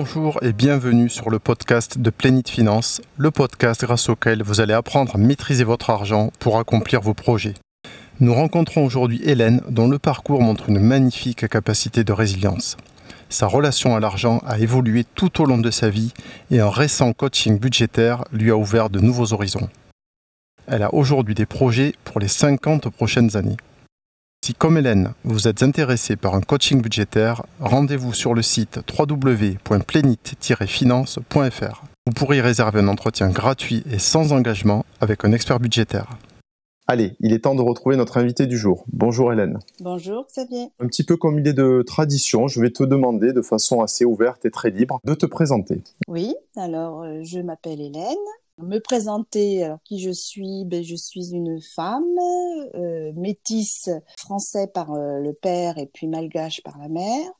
Bonjour et bienvenue sur le podcast de Plénit Finance, le podcast grâce auquel vous allez apprendre à maîtriser votre argent pour accomplir vos projets. Nous rencontrons aujourd'hui Hélène dont le parcours montre une magnifique capacité de résilience. Sa relation à l'argent a évolué tout au long de sa vie et un récent coaching budgétaire lui a ouvert de nouveaux horizons. Elle a aujourd'hui des projets pour les 50 prochaines années. Si comme Hélène, vous êtes intéressé par un coaching budgétaire, rendez-vous sur le site www.plenit-finance.fr. Vous pourrez réserver un entretien gratuit et sans engagement avec un expert budgétaire. Allez, il est temps de retrouver notre invité du jour. Bonjour Hélène. Bonjour Xavier. Un petit peu comme il est de tradition, je vais te demander de façon assez ouverte et très libre de te présenter. Oui, alors euh, je m'appelle Hélène, me présenter, alors qui je suis ben, Je suis une femme euh, métisse français par euh, le père et puis malgache par la mère.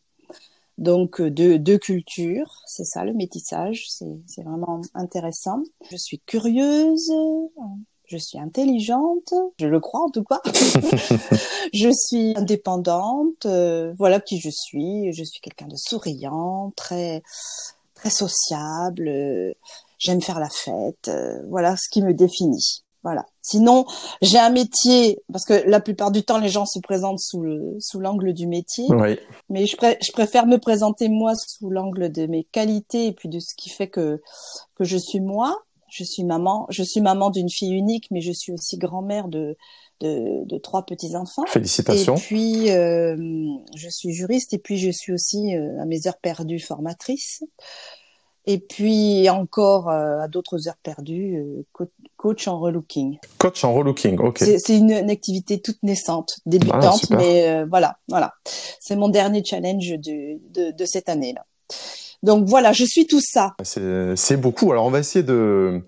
Donc euh, deux, deux cultures, c'est ça le métissage, c'est vraiment intéressant. Je suis curieuse, je suis intelligente, je le crois en tout cas. je suis indépendante, euh, voilà qui je suis. Je suis quelqu'un de souriant, très très sociable. Euh, j'aime faire la fête, euh, voilà ce qui me définit. Voilà. Sinon, j'ai un métier parce que la plupart du temps les gens se présentent sous le sous l'angle du métier. Oui. Mais je, je préfère me présenter moi sous l'angle de mes qualités et puis de ce qui fait que que je suis moi. Je suis maman. Je suis maman d'une fille unique, mais je suis aussi grand-mère de de, de, trois petits enfants. Félicitations. Et puis euh, je suis juriste et puis je suis aussi euh, à mes heures perdues formatrice et puis encore euh, à d'autres heures perdues, euh, coach en relooking. Coach en relooking, ok. C'est une, une, activité toute naissante, débutante, ah, mais euh, voilà, voilà. C'est mon dernier challenge de, de, de cette année-là. Donc voilà, je suis tout ça. C'est beaucoup. Alors on va essayer de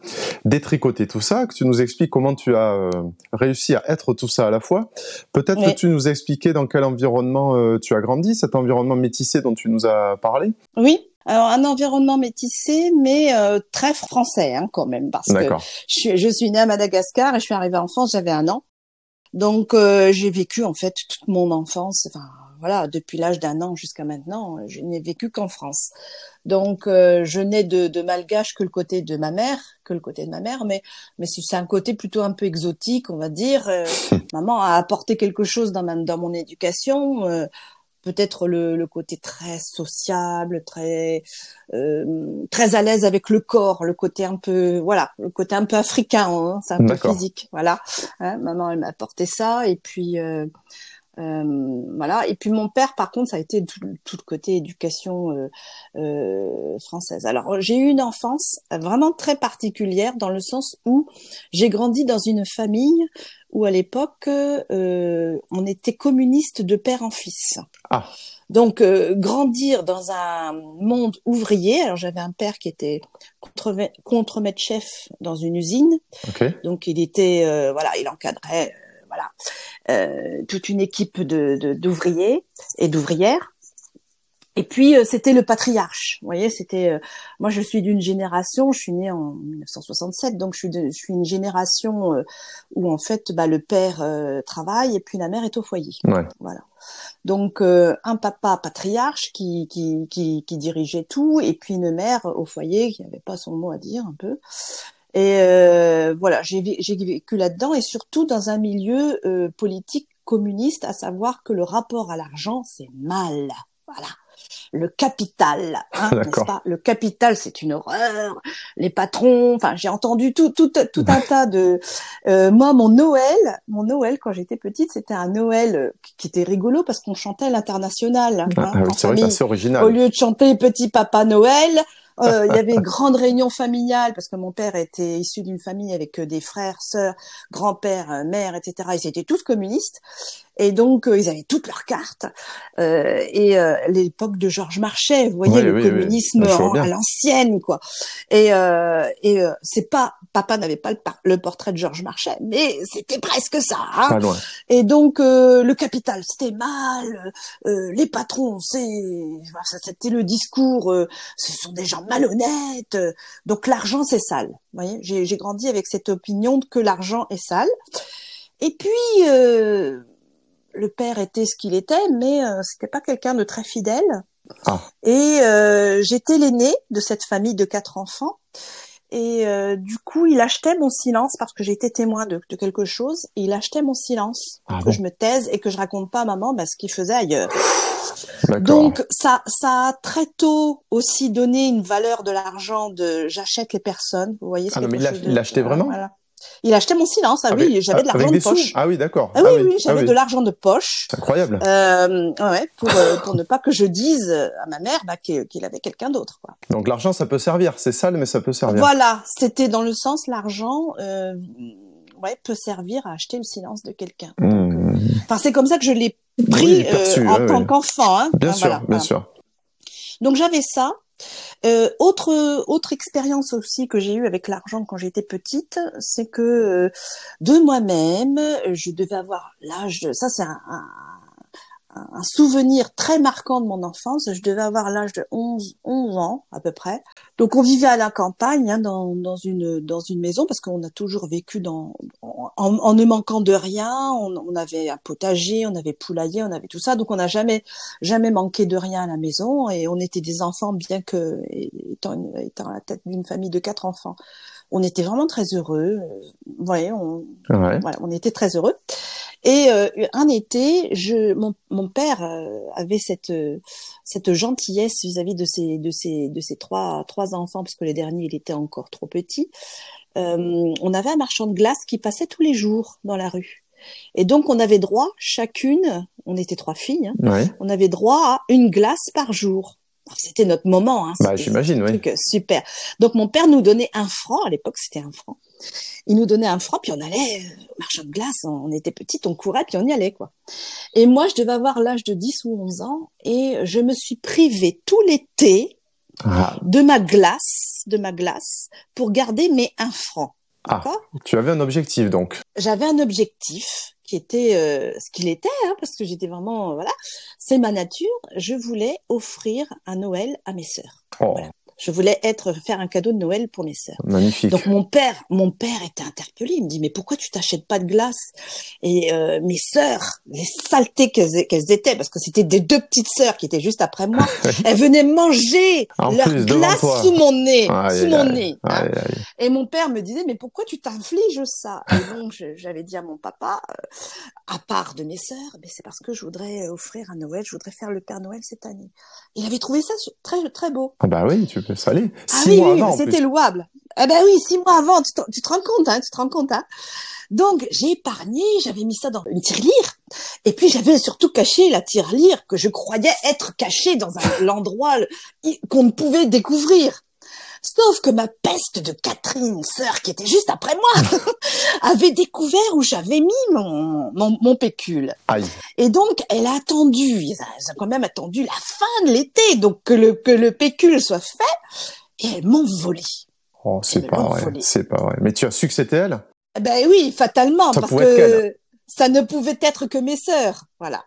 détricoter tout ça, que tu nous expliques comment tu as euh, réussi à être tout ça à la fois. Peut-être que tu nous expliquer dans quel environnement euh, tu as grandi, cet environnement métissé dont tu nous as parlé. Oui, alors un environnement métissé, mais euh, très français hein, quand même, parce que je, je, suis née à Madagascar et je suis arrivée en France, j'avais un an. Donc j'ai vécu en fait toute mon enfance, enfin voilà, depuis l'âge d'un an jusqu'à maintenant, je n'ai vécu qu'en France. Donc, euh, je n'ai de, de, malgache que le côté de ma mère, que le côté de ma mère, mais mais c'est un côté plutôt un peu exotique, on va dire. Euh, maman a apporté quelque chose dans, ma, dans mon éducation. Euh, peut-être le, le, côté très sociable, très très à l'aise avec le corps, le côté un peu voilà, le côté un peu africain, hein, c'est un peu physique, voilà. Hein, maman elle m'a apporté ça et puis euh, voilà. Et puis mon père, par contre, ça a été tout, le côté éducation euh, euh, française. Alors j'ai eu une enfance vraiment très particulière dans le sens où j'ai grandi dans une famille où à l'époque on était communiste de père en fils. Ah. Donc grandir dans un monde ouvrier. Alors j'avais un père qui était contre maître chef dans une usine. Donc il était voilà, il encadrait voilà, euh, toute une équipe de d'ouvriers et d'ouvrières. Et puis euh, c'était le patriarche. Vous voyez, c'était euh, moi je suis d'une génération, je suis née en 1967, donc je suis de, je suis une génération où en fait bah, le père travaille et puis la mère est au foyer. Voilà. Donc un papa patriarche qui, qui, qui qui dirigeait tout et puis une mère au foyer qui n'avait pas son mot à dire un peu. Et euh, voilà, j'ai vécu là-dedans et surtout dans un milieu euh, politique communiste, à savoir que le rapport à l'argent, c'est mal. Voilà. Le capital, hein, n'est-ce pas? Le capital, c'est une horreur. Les patrons, enfin, j'ai entendu tout, tout, tout un tas de. Euh, moi, mon Noël, mon Noël quand j'étais petite, c'était un Noël euh, qui était rigolo parce qu'on chantait l'international. Ah, hein, c'est vrai, c'est original. Au lieu de chanter Petit Papa Noël, euh, il y avait grande réunion familiale parce que mon père était issu d'une famille avec euh, des frères, sœurs, grand-père, euh, mère, etc. Ils étaient tous communistes. Et donc, ils avaient toutes leurs cartes. Euh, et euh, l'époque de Georges Marchais, vous voyez, le communisme à l'ancienne, quoi. Et, euh, et c'est pas, papa n'avait pas le, portrait de Georges Marchais, mais c'était presque ça. Hein. Et donc, le capital, c'était mal. les patrons, c'est, c'était le discours. ce sont des gens malhonnêtes. donc, l'argent, c'est sale. Vous voyez, j'ai grandi avec cette opinion que l'argent est sale. Et puis, euh, le père était ce qu'il était, mais euh, c'était pas quelqu'un de très fidèle. Ah. Et euh, j'étais l'aînée de cette famille de quatre enfants. Et euh, du coup, il achetait mon silence parce que j'étais témoin de, quelque chose. Et il achetait mon silence pour ah que je me taise et que je raconte pas à maman bah, ce qu'il faisait ailleurs. Donc ça, ça a très tôt aussi donné une valeur de l'argent de j'achète les personnes. Vous voyez. Ah non, mais il l'achetait vraiment. Il achetait mon silence. Ah oui, j'avais de l'argent de poche. Ah oui, d'accord. Ah, oui, oui, j'avais de l'argent de poche. Incroyable. Euh, ouais, pour euh, pour ne pas que je dise à ma mère bah, qu'il avait quelqu'un d'autre. Donc l'argent, ça peut servir. C'est sale, mais ça peut servir. Voilà, c'était dans le sens l'argent. Euh, ouais, peut servir à acheter le silence de quelqu'un. Mmh. Euh, enfin, c'est comme ça que je l'ai pris euh, en tant qu'enfant. Hein. Bien sûr, bien sûr. Donc j'avais ça. Euh, autre autre expérience aussi que j'ai eue avec l'argent quand j'étais petite, c'est que euh, de moi-même, je devais avoir l'âge de ça c'est un, un souvenir très marquant de mon enfance. Je devais avoir l'âge de 11, 11 ans à peu près. Donc on vivait à la campagne, hein, dans, dans, une dans une maison parce qu'on a toujours vécu dans en, en, ne manquant de rien. On, on, avait un potager, on avait poulailler, on avait tout ça. Donc on n'a jamais jamais manqué de rien à la maison et on était des enfants bien que étant étant à la tête d'une famille de quatre enfants. On était vraiment très heureux. Vous voyez, on, voilà, on était très heureux. Et euh, un été, je, mon, mon père euh, avait cette cette gentillesse vis-à-vis de ses de ses de ses trois trois enfants parce que les derniers il était encore trop petit. Euh, on avait un marchand de glace qui passait tous les jours dans la rue. Et donc on avait droit chacune, on était trois filles, hein, on avait droit à une glace par jour. C'était notre moment. Hein, bah, j'imagine, oui. Super. Donc mon père nous donnait un franc. À l'époque, c'était un franc il nous donnait un franc, puis on allait euh, au marchand de glace, on était petite, on courait, puis on y allait, quoi. Et moi, je devais avoir l'âge de 10 ou 11 ans, et je me suis privée tout l'été ah. de ma glace, de ma glace, pour garder mes 1 franc. Ah, tu avais un objectif, donc. J'avais un objectif qui était euh, ce qu'il était, hein, parce que j'étais vraiment, voilà, c'est ma nature. Je voulais offrir un Noël à mes sœurs. Oh. Je voulais être faire un cadeau de Noël pour mes sœurs. Magnifique. Donc mon père, mon père était interpellé. Il me dit mais pourquoi tu t'achètes pas de glace? Et euh, mes sœurs, les saletés qu'elles étaient, parce que c'était des deux petites sœurs qui étaient juste après moi, elles venaient manger leur glace sous mon nez, sous mon nez. Hein. Et mon père me disait mais pourquoi tu t'infliges ça? Et donc j'avais dit à mon papa, euh, à part de mes sœurs, mais c'est parce que je voudrais offrir un Noël, je voudrais faire le Père Noël cette année. Il avait trouvé ça très très beau. Ah bah oui, tu peux aller. Ah oui, oui c'était louable. Eh ben oui, six mois avant, tu te, tu te rends compte, hein, tu te rends compte, hein. Donc j'ai épargné, j'avais mis ça dans une tirelire, et puis j'avais surtout caché la tirelire que je croyais être cachée dans un endroit qu'on ne pouvait découvrir. Sauf que ma peste de Catherine, sœur qui était juste après moi, avait découvert où j'avais mis mon, mon, pécule. Et donc, elle a attendu, ils ont quand même attendu la fin de l'été, donc que le, que le pécule soit fait, et elles m'ont volé. Oh, c'est pas vrai, c'est pas vrai. Mais tu as su que c'était elle? Ben oui, fatalement, parce que ça ne pouvait être que mes sœurs, voilà.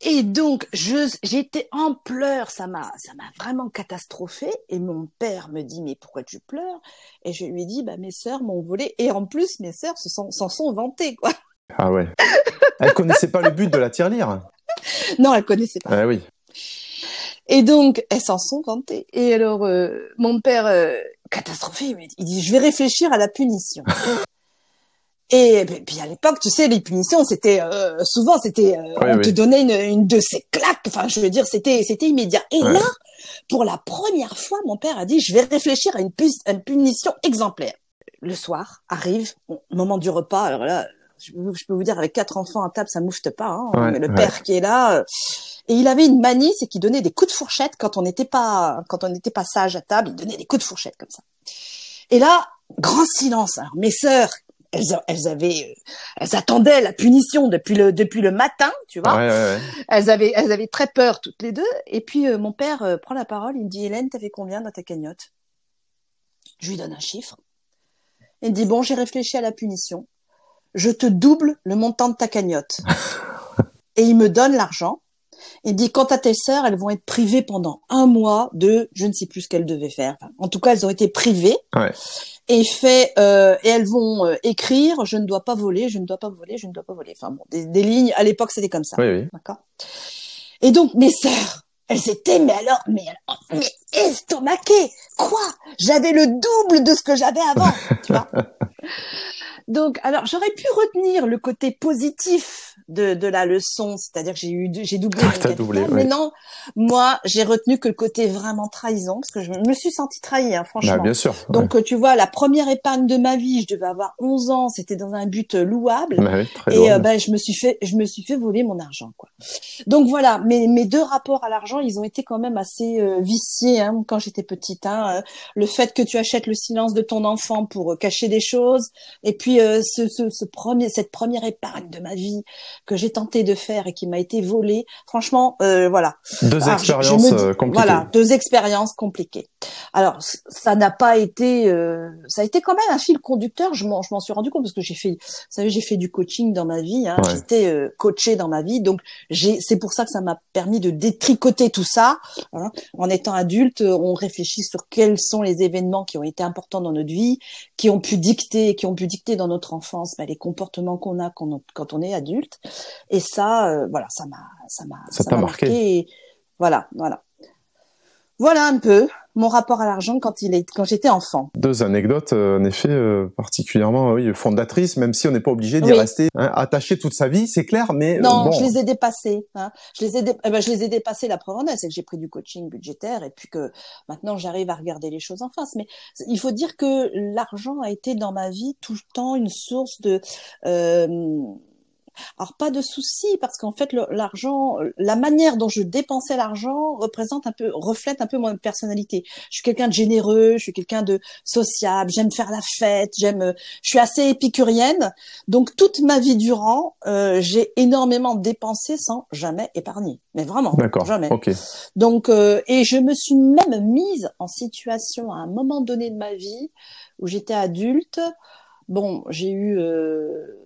Et donc, je, j'étais en pleurs, ça m'a, ça m'a vraiment catastrophé. Et mon père me dit, mais pourquoi tu pleures? Et je lui dis, bah mes sœurs m'ont volé. Et en plus, mes sœurs s'en sont, sont vantées, quoi. Ah ouais. Elle connaissait pas le but de la tirelire. Non, elle connaissait pas. Ah oui. Et donc, elles s'en sont vantées. Et alors, euh, mon père, euh, catastrophé, il dit, je vais réfléchir à la punition. Et puis à l'époque, tu sais, les punitions, c'était euh, souvent, c'était euh, on te donnait une, une, de ces claques. Enfin, je veux dire, c'était c'était immédiat. Et là, pour la première fois, mon père a dit, je vais réfléchir à une, une punition exemplaire. Le soir arrive, moment du repas. Alors là, je, peux vous dire, avec quatre enfants à table, ça moufte pas. Hein, mais le père qui est là, euh, et il avait une manie, c'est qu'il donnait des coups de fourchette quand on n'était pas quand on n'était pas sage à table. Il donnait des coups de fourchette comme ça. Et là, grand silence. Alors mes sœurs elles, elles avaient, elles attendaient la punition depuis le depuis le matin, tu vois. Ouais, ouais, ouais. Elles avaient elles avaient très peur toutes les deux. Et puis euh, mon père euh, prend la parole, il me dit Hélène, t'avais combien dans ta cagnotte? Je lui donne un chiffre. Il me dit bon, j'ai réfléchi à la punition. Je te double le montant de ta cagnotte. et il me donne l'argent. Il dit quant à tes sœurs, elles vont être privées pendant un mois de je ne sais plus ce qu'elles devaient faire. en tout cas, elles ont été privées. Ouais et fait euh, et elles vont euh, écrire je ne dois pas voler, je ne dois pas voler, je ne dois pas voler. Enfin bon, des, lignes à l'époque c'était comme ça. Oui, oui. D'accord. Et donc mes sœurs, elles étaient, mais alors, mais, mais estomaquées. Quoi? J'avais le double de ce que j'avais avant, tu vois. Donc, alors, j'aurais pu retenir le côté positif de, de la leçon, c'est-à-dire que j'ai eu, j'ai doublé, ah, doublé mais non, moi, j'ai retenu que le côté vraiment trahison, parce que je me suis sentie trahie, hein, franchement. Bah, bien sûr. Donc, tu vois, la première épargne de ma vie, je devais avoir 11 ans, c'était dans un but louable, bah oui, très et euh, ben, je me suis fait, je me suis fait voler mon argent, quoi. Donc voilà, mes, mes deux rapports à l'argent, ils ont été quand même assez euh, viciés hein, quand j'étais petite. Hein. Euh, le fait que tu achètes le silence de ton enfant pour cacher des choses, et puis euh, ce, ce, ce, premier, cette première épargne de ma vie que j'ai tenté de faire et qui m'a été volée, franchement, euh, voilà. Deux expériences euh, compliquées. Voilà, deux expériences compliquées. Alors, ça n'a pas été, ça a été quand même un fil conducteur. Je m'en, je m'en suis rendu compte parce que j'ai fait, vous savez, j'ai fait du coaching dans ma vie. Hein, J'étais coachée dans ma vie, donc j'ai, c'est pour ça que ça m'a permis de détricoter tout ça. Hein. En étant adulte, on réfléchit sur quels sont les événements qui ont été importants dans notre vie, qui ont pu dicter, qui ont pu dicter dans notre enfance bah, les comportements qu'on a quand on, est adulte. Et ça, euh, voilà, ça m'a, ça m'a, ça, m'a marqué. voilà, voilà. Voilà un peu mon rapport à l'argent quand il est quand j'étais enfant. Deux anecdotes euh, en effet euh, particulièrement oui fondatrices même si on n'est pas obligé d'y rester hein, attaché toute sa vie c'est clair mais non je les ai dépassés hein. je les ai eh ben, je les ai dépassés la preuve en est c'est que j'ai pris du coaching budgétaire et puis que maintenant j'arrive à regarder les choses en face mais il faut dire que l'argent a été dans ma vie tout le temps une source de alors pas de souci parce qu'en fait l'argent, la manière dont je dépensais l'argent représente un peu, reflète un peu mon personnalité. Je suis quelqu'un de généreux, je suis quelqu'un de sociable, j'aime faire la fête, j'aime, je suis assez épicurienne. Donc toute ma vie durant, euh, j'ai énormément dépensé sans jamais épargner. Mais vraiment, jamais. Donc euh, et je me suis même mise en situation à un moment donné de ma vie où j'étais adulte. Bon, j'ai eu euh,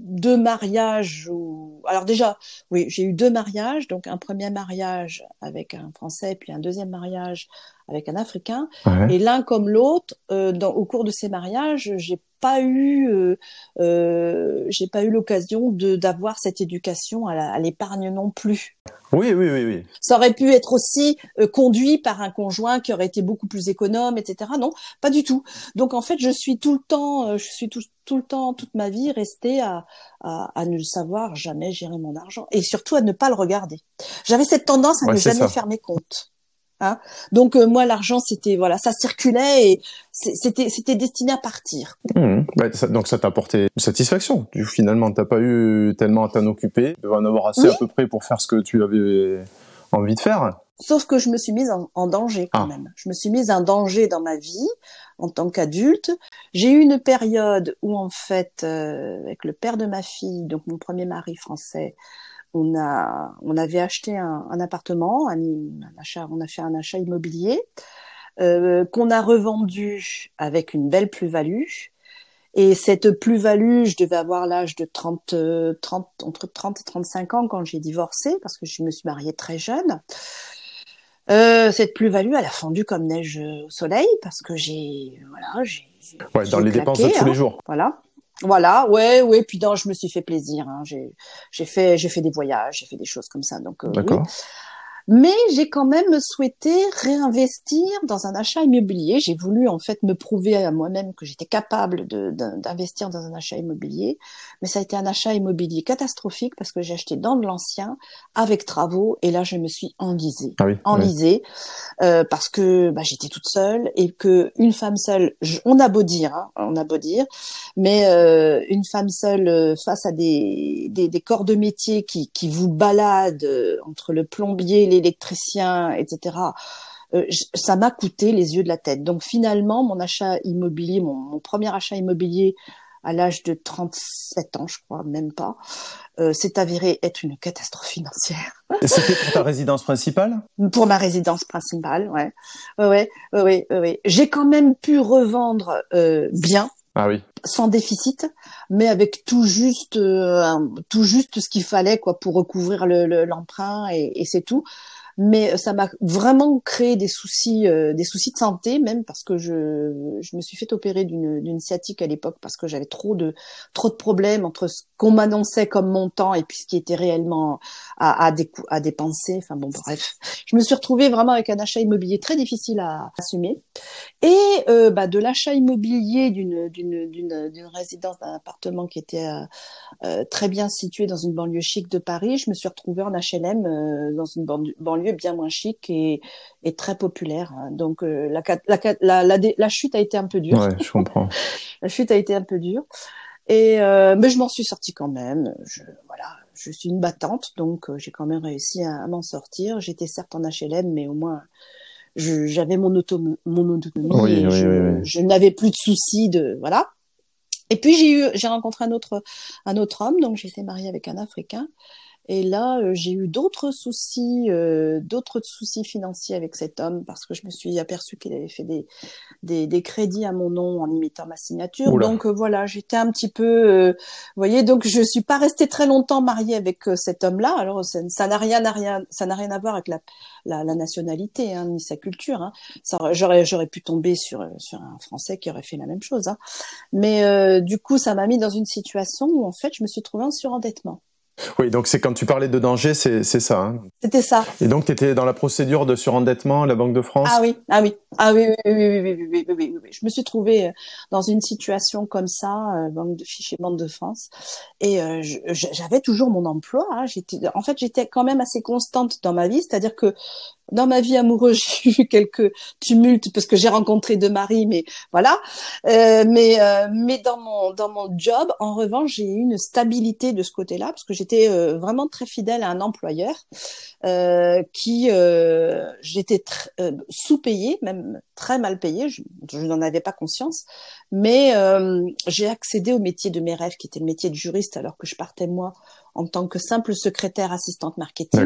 deux mariages ou alors déjà oui j'ai eu deux mariages donc un premier mariage avec un français puis un deuxième mariage avec un africain et l'un comme l'autre euh, au cours de ces mariages j'ai pas eu, euh, euh, j'ai pas eu l'occasion de d'avoir cette éducation à l'épargne non plus. Oui, oui, oui, oui. Ça aurait pu être aussi euh, conduit par un conjoint qui aurait été beaucoup plus économe, etc. Non, pas du tout. Donc en fait, je suis tout le temps, je suis tout, tout le temps, toute ma vie restée à, à, à, ne savoir jamais gérer mon argent et surtout à ne pas le regarder. J'avais cette tendance à ne jamais faire mes comptes. Hein donc euh, moi l'argent c'était voilà ça circulait et c'était c'était destiné à partir. Mmh. donc ça t'a apporté une satisfaction. Tu, finalement t'as pas eu tellement à t'en occuper, tu vas en avoir assez à peu près pour faire ce que tu avais envie de faire. Sauf que je me suis mise en, danger quand ah. même. Je me suis mise en danger dans ma vie en tant qu'adulte. J'ai eu une période où en fait euh, avec le père de ma fille, donc mon premier mari français, on a, on avait acheté un, appartement, un, achat, on a fait un achat immobilier euh, qu'on a revendu avec une belle plus-value. Et cette plus-value, je devais avoir l'âge de 30, 30, entre 30 et 35 ans quand j'ai divorcé, parce que je me suis mariée très jeune. Euh, cette plus-value, elle a fondu comme neige au soleil, parce que j'ai, voilà, j'ai. Ouais, dans les dépenses de tous les hein. jours. Voilà. Voilà, ouais, ouais. Puis non, je me suis fait plaisir. Hein. J'ai, j'ai fait, j'ai fait des voyages, j'ai fait des choses comme ça. Donc, euh. Mais j'ai quand même souhaité réinvestir dans un achat immobilier. J'ai voulu en fait me prouver à moi-même que j'étais capable d'investir dans un achat immobilier. Mais ça a été un achat immobilier catastrophique parce que j'ai acheté dans de l'ancien avec travaux et là je me suis enlisée, ah oui, enlisée euh, parce que bah, j'étais toute seule et que une femme seule, on a beau dire, hein, on a beau dire, mais euh, une femme seule euh, face à des, des, des corps de métier qui, qui vous baladent euh, entre le plombier, les électricien, etc. Euh, ça m'a coûté les yeux de la tête. Donc finalement, mon achat immobilier, mon, premier achat immobilier à l'âge de 37 ans, je crois, même pas, euh, s'est avéré être une catastrophe financière. C'était pour ta résidence principale? Pour ma résidence principale, ouais. Ouais, ouais, ouais, ouais. J'ai quand même pu revendre euh, bien. Ah. Sans déficit, mais avec tout juste, tout juste ce qu'il fallait quoi pour recouvrir l'emprunt le, et c'est tout. Mais ça m'a vraiment créé des soucis, euh, des soucis de santé même parce que je, je me suis fait opérer d'une, d'une sciatique à l'époque parce que j'avais trop de, trop de problèmes entre ce qu'on m'annonçait comme montant et puis ce qui était réellement à, à, à dépenser. Enfin bon, bref, je me suis retrouvée vraiment avec un achat immobilier très difficile à assumer et euh, bah, de l'achat immobilier d'une, d'une, d'une, d'une résidence d'un appartement qui était euh, euh, très bien situé dans une banlieue chic de Paris, je me suis retrouvée en HLM euh, dans une banlieue bien moins chic et, et très populaire. Donc euh, la, la, la, la, chute a été un peu dure. Ouais, je comprends. la chute a été un peu dure. Et euh, mais je m'en suis sortie quand même. Je, voilà, je suis une battante, donc j'ai quand même réussi à, m'en sortir. J'étais certes en HLM, mais au moins j'avais mon, auto, mon autonomie. Oui, oui, je, je n'avais plus de soucis de voilà. Et puis j'ai eu, j'ai rencontré un autre, un autre homme, donc j'étais mariée avec un Africain. Et là, euh, j'ai eu d'autres soucis, euh, d'autres soucis financiers avec cet homme parce que je me suis aperçue qu'il avait fait des, des, des, crédits à mon nom en imitant ma signature. Donc euh, voilà, j'étais un petit peu, vous voyez, donc je suis pas restée très longtemps mariée avec cet homme-là. Alors ça n'a rien, à rien, ça n'a rien à voir avec la, la, la nationalité hein, ni sa culture. Hein. J'aurais, j'aurais pu tomber sur sur un Français qui aurait fait la même chose. Hein. Mais du coup, ça m'a mis dans une situation où en fait, je me suis trouvée en surendettement. Oui, donc c'est quand tu parlais de danger, c'est ça. Hein. C'était ça. Et donc tu étais dans la procédure de surendettement à la Banque de France? Ah oui, ah oui, ah oui, oui, oui, oui, oui, oui, oui, Je me suis trouvée euh, dans une situation comme ça, euh, Banque de Fichiers Banque de France, et euh, j'avais toujours mon emploi. Hein. J'étais, en fait, j'étais quand même assez constante dans ma vie, c'est-à-dire que dans ma vie amoureuse, j'ai eu quelques tumultes parce que j'ai rencontré deux maris, mais voilà. Euh, mais euh, mais dans mon dans mon job, en revanche, j'ai eu une stabilité de ce côté-là parce que j'étais euh, vraiment très fidèle à un employeur euh, qui euh, j'étais sous-payée, même très mal payée. Je, je n'en avais pas conscience, mais j'ai accédé au métier de mes rêves, qui était le métier de juriste, alors que je partais moi en tant que simple secrétaire assistante marketing.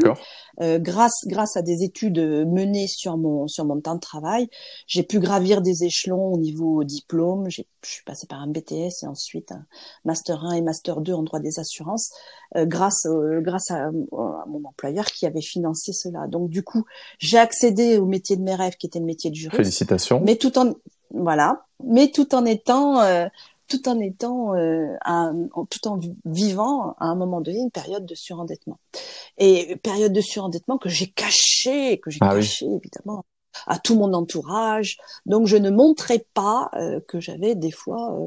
Euh, grâce grâce à des études menées sur mon sur mon temps de travail, j'ai pu gravir des échelons au niveau diplôme. Je suis passée par un BTS et ensuite un master 1 et master 2 en droit des assurances euh, grâce euh, grâce à, mon employeur qui avait financé cela. Donc du coup, j'ai accédé au métier de mes rêves qui était le métier de juriste. Félicitations. Mais tout en voilà, mais tout en étant euh, tout en étant, euh, tout en vivant à un moment donné une période de surendettement. Et période de surendettement que j'ai cachée, que j'ai ah cachée évidemment à tout mon entourage. Donc je ne montrais pas euh, que j'avais des fois,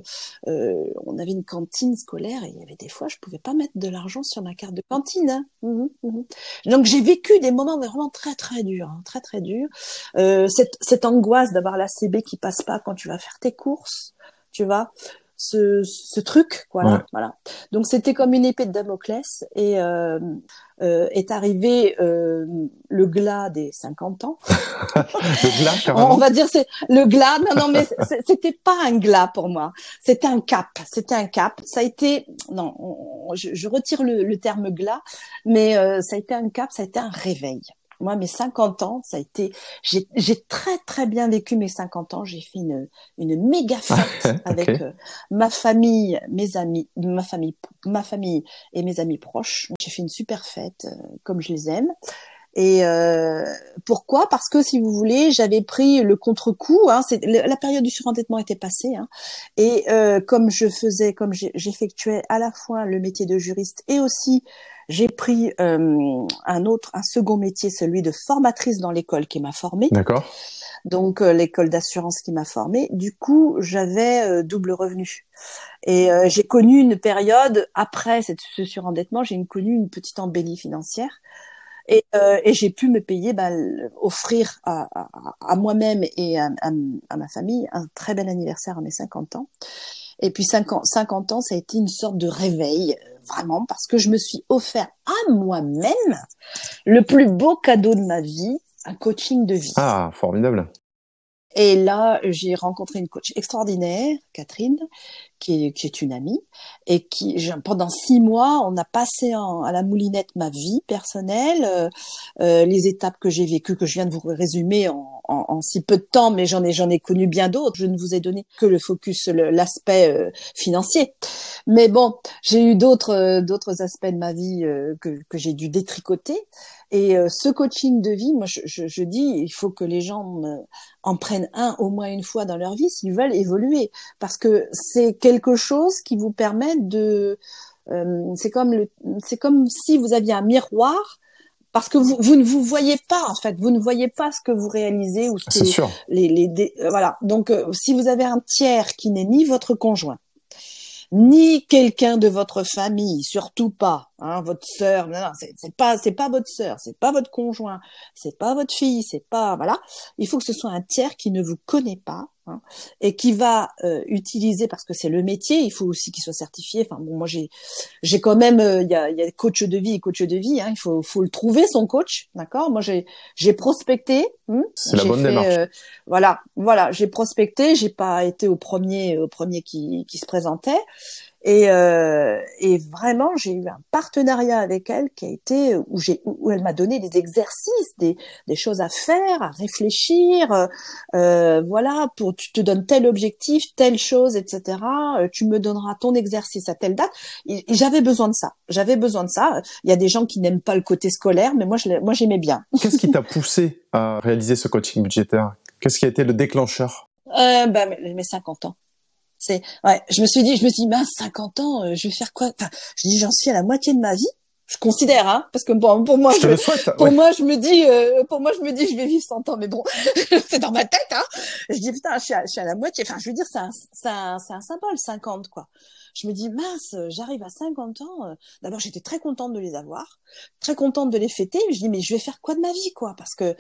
euh, euh, on avait une cantine scolaire et il y avait des fois je pouvais pas mettre de l'argent sur ma carte de cantine. Hein. Mmh mmh Donc j'ai vécu des moments vraiment très très durs, hein, très très durs. cette, cette angoisse d'avoir la CB qui passe pas quand tu vas faire tes courses, tu vois ce, ce truc, voilà, voilà. Donc c'était comme une épée de Damoclès et euh, euh, est arrivé euh, le glas des 50 ans. le glas, On va dire c'est le glas. Non, non, mais c'était pas un glas pour moi. C'était un cap. C'était un cap. Ça a été non, je, je, retire le, le, terme glas, mais euh, ça a été un cap. Ça a été un réveil. Moi, mes 50 ans, ça a été, j'ai très très bien vécu mes 50 ans. J'ai fait une une méga fête avec euh, ma famille, mes amis, ma famille, ma famille et mes amis proches. J'ai fait une super fête, euh, comme je les aime. Et euh, pourquoi? Parce que si vous voulez, j'avais pris le contre-coup. Hein, la période du surendettement était passée, hein, et euh, comme je faisais, comme j'effectuais à la fois le métier de juriste et aussi j'ai pris euh, un autre, un second métier, celui de formatrice dans l'école qui m'a formée. D'accord. Donc euh, l'école d'assurance qui m'a formée. Du coup, j'avais euh, double revenu. Et euh, j'ai connu une période après cette, ce surendettement, j'ai connu une petite embellie financière. Et, et j'ai pu me payer, bah, offrir à, à, à moi-même et à, à, ma famille un très bel anniversaire à mes 50 ans. Et puis 50, 50 ans, ça a été une sorte de réveil vraiment parce que je me suis offert à moi-même le plus beau cadeau de ma vie, un coaching de vie. Ah, formidable. Et là, j'ai rencontré une coach extraordinaire, Catherine, qui est, qui est une amie, et qui, pendant six mois, on a passé à la moulinette ma vie personnelle, euh, euh, les étapes que j'ai vécues, que je viens de vous résumer en, en, en si peu de temps, mais j'en ai, j'en ai connu bien d'autres. Je ne vous ai donné que le focus, l'aspect euh, financier. Mais bon, j'ai eu d'autres, d'autres aspects de ma vie que, que j'ai dû détricoter. Et euh, ce coaching de vie, moi, je, je, je, dis, il faut que les gens en prennent un au moins une fois dans leur vie s'ils veulent évoluer, parce que c'est quelque chose qui vous permet de. Euh, c'est comme le, c'est comme si vous aviez un miroir. Parce que vous, vous, ne vous voyez pas en fait, vous ne voyez pas ce que vous réalisez ou ce que sûr. les, les, voilà. Donc si vous avez un tiers qui n'est ni votre conjoint, ni quelqu'un de votre famille, surtout pas, hein, votre sœur, non, non c'est pas, c'est pas votre sœur, c'est pas votre conjoint, c'est pas votre fille, c'est pas, voilà. Il faut que ce soit un tiers qui ne vous connaît pas, Hein, et qui va euh, utiliser parce que c'est le métier, il faut aussi qu'il soit certifié. Enfin bon, moi j'ai j'ai quand même euh, il y, a, y a coach de vie et coach de vie. Hein, il faut faut le trouver son coach, d'accord? Moi j'ai j'ai prospecté. Hein, c'est la bonne démarche. Euh, voilà, voilà, j'ai prospecté. J'ai pas été au premier au premier qui qui se présentait. Et, euh, et vraiment, j'ai eu un partenariat avec elle qui a été où j'ai où elle m'a donné des exercices, des, des choses à faire, à réfléchir. Euh, voilà, pour tu te donnes tel objectif, telle chose, etc. Euh, tu me donneras ton exercice à telle date. Et, j'avais besoin de ça. J'avais besoin de ça. Il y a des gens qui n'aiment pas le côté scolaire, mais moi, je, moi, j'aimais bien. Qu'est-ce qui t'a poussé à réaliser ce coaching budgétaire? Qu'est-ce qui a été le déclencheur? Euh, bah, mes 50 ans. C'est ouais, je me suis dit, je me suis dit, mince, 50 ans, euh, je vais faire quoi? Enfin, je dis, j'en suis à la moitié de ma vie. Je considère, hein, parce que bon, pour moi, je, pour moi, je me dis, euh, pour moi, je me dis, je vais vivre 100 ans, mais bon, c'est dans ma tête, hein. Je dis, putain, je suis à, je suis à la moitié. Enfin, je veux dire, c'est un, c'est un, c'est un symbole, 50, quoi je me dis mince, j'arrive à 50 ans. Euh, d'abord, j'étais très contente de les avoir, très contente de les fêter. Je dis mais je vais faire quoi de ma vie quoi? Parce que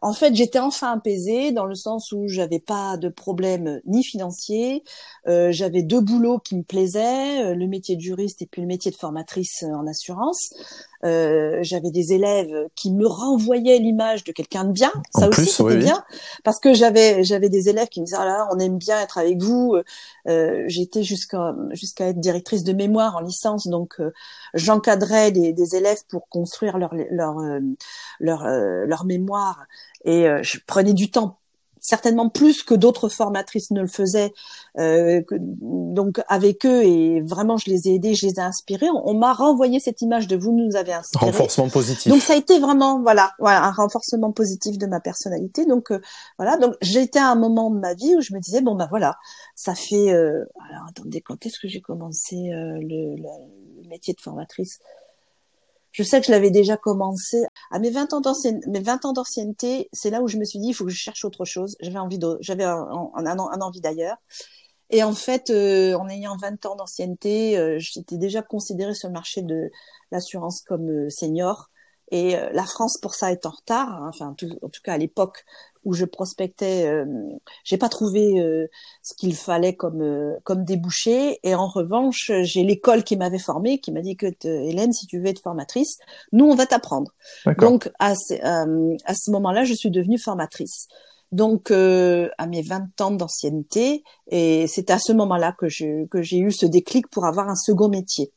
en fait, j'étais enfin apaisée dans le sens où j'avais pas de problème ni financier. Euh, j'avais deux boulots qui me plaisaient, euh, le métier de juriste et puis le métier de formatrice en assurance. Euh, j'avais des élèves qui me renvoyaient l'image de quelqu'un de bien. Ça aussi, c'était bien. Parce que j'avais, j'avais des élèves qui me disaient, ah là, on aime bien être avec vous. Euh, J'étais jusqu'à, jusqu'à être directrice de mémoire en licence. Donc, euh, j'encadrais des, des, élèves pour construire leur, leur, euh, leur, euh, leur mémoire. Et je prenais du temps certainement plus que d'autres formatrices ne le faisaient. Euh, donc avec eux et vraiment je les ai aidés, je les ai inspirés. On, m'a renvoyé cette image de vous nous avez inspiré. Renforcement positif. Donc ça a été vraiment voilà, voilà un renforcement positif de ma personnalité. Donc euh, voilà, donc j'étais à un moment de ma vie où je me disais bon ben voilà, ça fait euh, alors attendez quand est-ce que j'ai commencé euh, le, le métier de formatrice? Je sais que je l'avais déjà commencé à mes 20 ans d'ancienneté. Mes 20 ans d'ancienneté, c'est là où je me suis dit, il faut que je cherche autre chose. J'avais envie j'avais un, envie d'ailleurs. Et en fait, euh, en ayant 20 ans d'ancienneté, euh, j'étais déjà considérée sur le marché de l'assurance comme euh, senior. Et la France, pour ça, est en retard. Hein. Enfin, en tout, cas, à l'époque où je prospectais, euh, j'ai pas trouvé euh, ce qu'il fallait comme euh, comme débouché. Et en revanche, j'ai l'école qui m'avait formée, qui m'a dit que Hélène, si tu veux être formatrice, nous on va t'apprendre. Donc à, à ce moment-là, je suis devenue formatrice. Donc à mes 20 ans d'ancienneté, et c'est à ce moment-là que je que j'ai eu ce déclic pour avoir un second métier.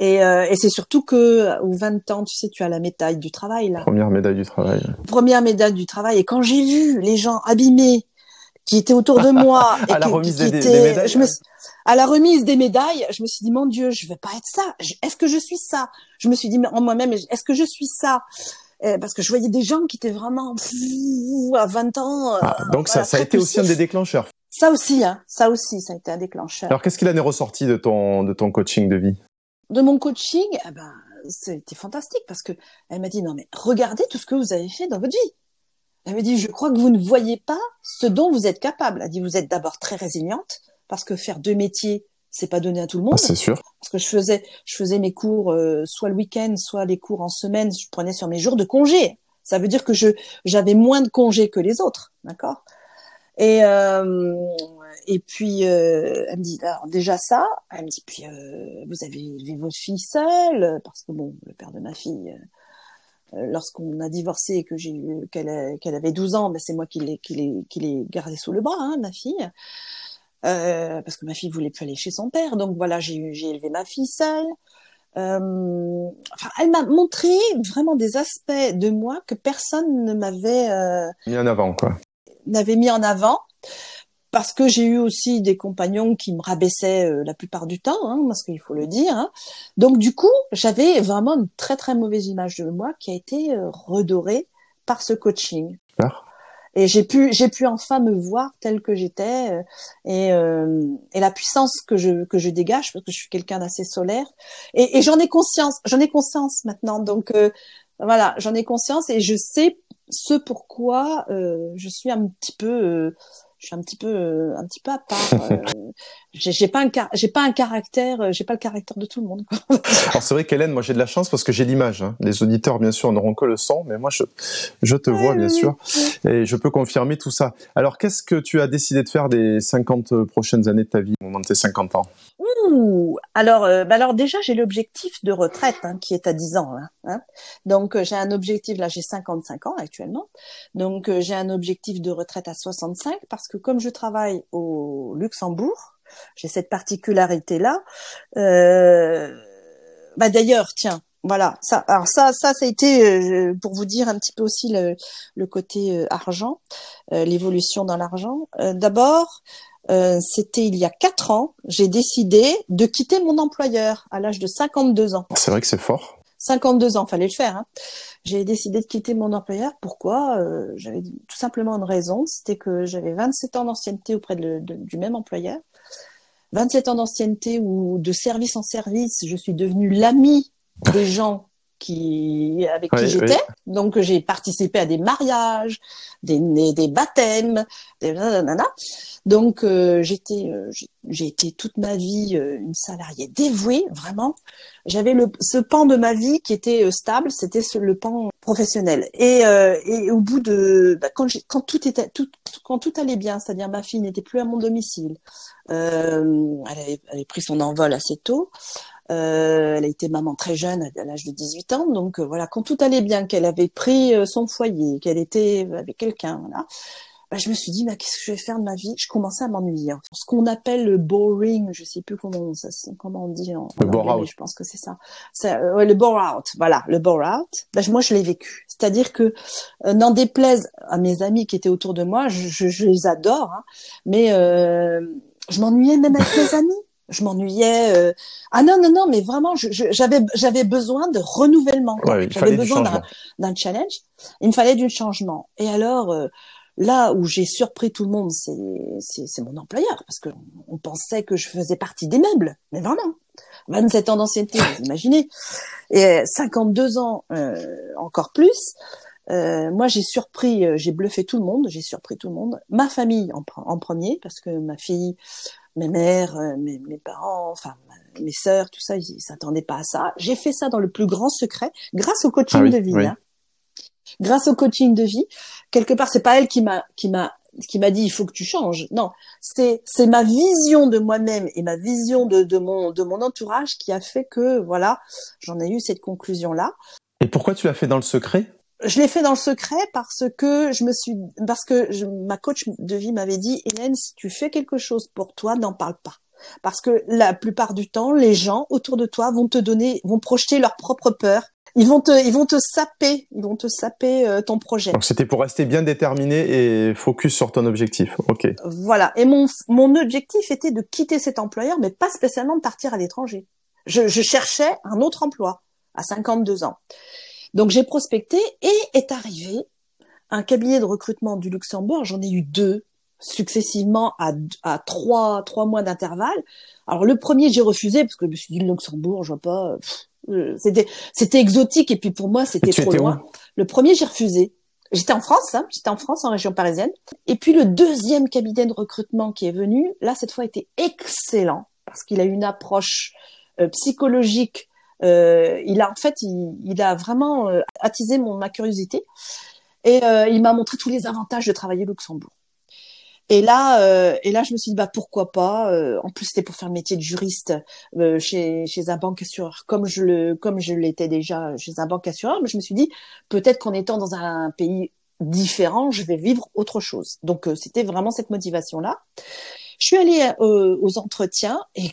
Et, euh, et c'est surtout que aux 20 ans, tu sais, tu as la médaille du travail là. Première médaille du travail. Première médaille du travail. Et quand j'ai vu les gens abîmés qui étaient autour de moi et à la remise des, médailles, je me, à la remise des médailles, je me suis dit mon Dieu, je vais pas être ça. Est-ce que je suis ça? Je me suis dit en moi-même, est-ce que je suis ça? Euh, parce que je voyais des gens qui étaient vraiment à 20 ans. Ah, donc ça, ça a été aussi un des déclencheurs. Ça aussi, hein, ça aussi, ça a été un déclencheur. Alors qu'est-ce qu'il en est ressorti de ton de ton coaching de vie? De mon coaching, eh ben, c'était fantastique parce que elle m'a dit non mais regardez tout ce que vous avez fait dans votre vie. Elle m'a dit je crois que vous ne voyez pas ce dont vous êtes capable. Elle dit vous êtes d'abord très résiliente parce que faire deux métiers c'est pas donné à tout le monde. Ah, c'est sûr. Parce que je faisais je faisais mes cours euh, soit le week-end soit les cours en semaine. Je prenais sur mes jours de congé. Ça veut dire que je j'avais moins de congés que les autres, d'accord? Et euh, et puis, euh, elle me dit, alors déjà ça, elle me dit, puis euh, vous avez élevé votre fille seule, parce que bon, le père de ma fille, lorsqu'on a divorcé et que j'ai eu qu'elle qu'elle avait 12 ans, ben c'est moi qui l'ai qui l'ai qui l'ai gardée sous le bras, hein, ma fille. Euh, parce que ma fille voulait plus aller chez son père, donc voilà, j'ai j'ai élevé ma fille seule. Euh, enfin, elle m'a montré vraiment des aspects de moi que personne ne m'avait euh, mis en avant, quoi. N'avait mis en avant parce que j'ai eu aussi des compagnons qui me rabaissaient euh, la plupart du temps, hein, parce qu'il faut le dire. Hein. Donc du coup, j'avais vraiment une très très mauvaise image de moi qui a été euh, redorée par ce coaching. Et j'ai pu j'ai pu enfin me voir telle que j'étais euh, et, et la puissance que je que je dégage parce que je suis quelqu'un d'assez solaire et, et j'en ai conscience j'en ai conscience maintenant donc voilà j'en ai conscience et je sais ce pourquoi je suis un petit peu je suis un petit peu euh, un petit peu à part. Euh, j'ai pas un j'ai pas un caractère, euh, j'ai pas le caractère de tout le monde. Quoi. Alors c'est vrai qu'Hélène, moi j'ai de la chance parce que j'ai l'image. Hein. Les auditeurs bien sûr n'auront que le son, mais moi je je te vois bien sûr et je peux confirmer tout ça. Alors qu'est-ce que tu as décidé de faire des 50 prochaines années de ta vie au moment de tes 50 ans? Ouh, alors, bah alors déjà j'ai l'objectif de retraite hein, qui est à 10 ans. Hein, hein. Donc j'ai un objectif là, j'ai 55 ans actuellement. Donc j'ai un objectif de retraite à 65 parce que comme je travaille au Luxembourg, j'ai cette particularité-là. Euh, bah d'ailleurs, tiens, voilà, ça, alors ça, ça, ça a été euh, pour vous dire un petit peu aussi le, le côté euh, argent, euh, l'évolution dans l'argent. D'abord, c'était il y a quatre ans, j'ai décidé de quitter mon employeur à l'âge de 52 ans. C'est vrai que c'est fort. 52 ans, fallait le faire. Hein. J'ai décidé de quitter mon employeur. Pourquoi? Euh, J'avais tout simplement une raison, c'était que j'avais 27 ans d'ancienneté auprès de, du même employeur. 27 ans d'ancienneté ou de service en service, je suis devenue l'ami des gens qui avec qui j'étais. Donc j'ai participé à des mariages, des, des baptêmes, des Donc euh, j'étais euh, j'ai été toute ma vie euh, une salariée dévouée vraiment. J'avais le ce pan de ma vie qui était stable, c'était le pan professionnel. Et, et au bout de bah, quand quand tout était tout quand tout allait bien, c'est-à-dire ma fille n'était plus à mon domicile, elle avait, elle, avait, pris son envol assez tôt. Euh, elle a été maman très jeune, à l'âge de 18 ans. Donc euh, voilà, quand tout allait bien, qu'elle avait pris euh, son foyer, qu'elle était avec quelqu'un, voilà, bah, je me suis dit, bah, qu'est-ce que je vais faire de ma vie? Je commençais à m'ennuyer. Ce qu'on appelle le boring, je sais plus comment ça, comment on dit en, le mais je pense que c'est ça. le bore out, voilà, le bore out. Bah, moi, je l'ai vécu. C'est-à-dire que n'en déplaise à mes amis qui étaient autour de moi, je, je, je les adore, hein, mais je m'ennuyais même avec mes amis je m'ennuyais. Euh... Ah non non non, mais vraiment, j'avais j'avais besoin de renouvellement. j'avais besoin d'un challenge. Il me fallait du changement. Et alors euh, là où j'ai surpris tout le monde, c'est c'est mon employeur parce que on pensait que je faisais partie des meubles, mais vraiment. 27 ans d'ancienneté, vous imaginez, et 52 ans euh, encore plus. Euh, moi, j'ai surpris, euh, j'ai bluffé tout le monde, j'ai surpris tout le monde. Ma famille en, en premier, parce que ma fille mes mères, euh, mes, mes parents, enfin mes sœurs, tout ça, ils, s'attendaient pas à ça. J'ai fait ça dans le plus grand secret, grâce au coaching ah de vie. Hein. Grâce au coaching de vie, quelque part, c'est pas elle qui m'a qui m'a qui m'a dit il faut que tu changes. Non, c'est c'est ma vision de moi-même et ma vision de, de mon de mon entourage qui a fait que voilà, j'en ai eu cette conclusion là. Et pourquoi tu l'as fait dans le secret? Je l'ai fait dans le secret parce que je me suis, parce que je, ma coach de vie m'avait dit, Hélène, si tu fais quelque chose pour toi, n'en parle pas. Parce que la plupart du temps, les gens autour de toi vont te donner, vont projeter leur propre peur. Ils vont te, ils vont te saper, ils vont te saper euh, ton projet. Donc c'était pour rester bien déterminé et focus sur ton objectif. Ok. Voilà. Et mon, mon objectif était de quitter cet employeur, mais pas spécialement de partir à l'étranger. Je, je cherchais un autre emploi à 52 ans. Donc j'ai prospecté et est arrivé un cabinet de recrutement du Luxembourg. J'en ai eu deux successivement à, à trois, trois mois d'intervalle. Alors le premier j'ai refusé parce que je me suis dit le Luxembourg, je vois pas. Euh, c'était c'était exotique et puis pour moi c'était trop loin. Le premier j'ai refusé. J'étais en France, hein, j'étais en France, en région parisienne. Et puis le deuxième cabinet de recrutement qui est venu, là cette fois était excellent parce qu'il a une approche euh, psychologique euh, il a en fait, il, a vraiment euh, attisé mon ma curiosité et euh, il m'a montré tous les avantages de travailler au Luxembourg. Et là, euh, et là, je me suis dit bah pourquoi pas. Euh, en plus, c'était pour faire le métier de juriste euh, chez chez un banque assureur, comme je le comme je l'étais déjà chez un banque assureur. Mais je me suis dit peut-être qu'en étant dans un pays différent, je vais vivre autre chose. Donc c'était vraiment cette motivation là. Je suis allée aux entretiens et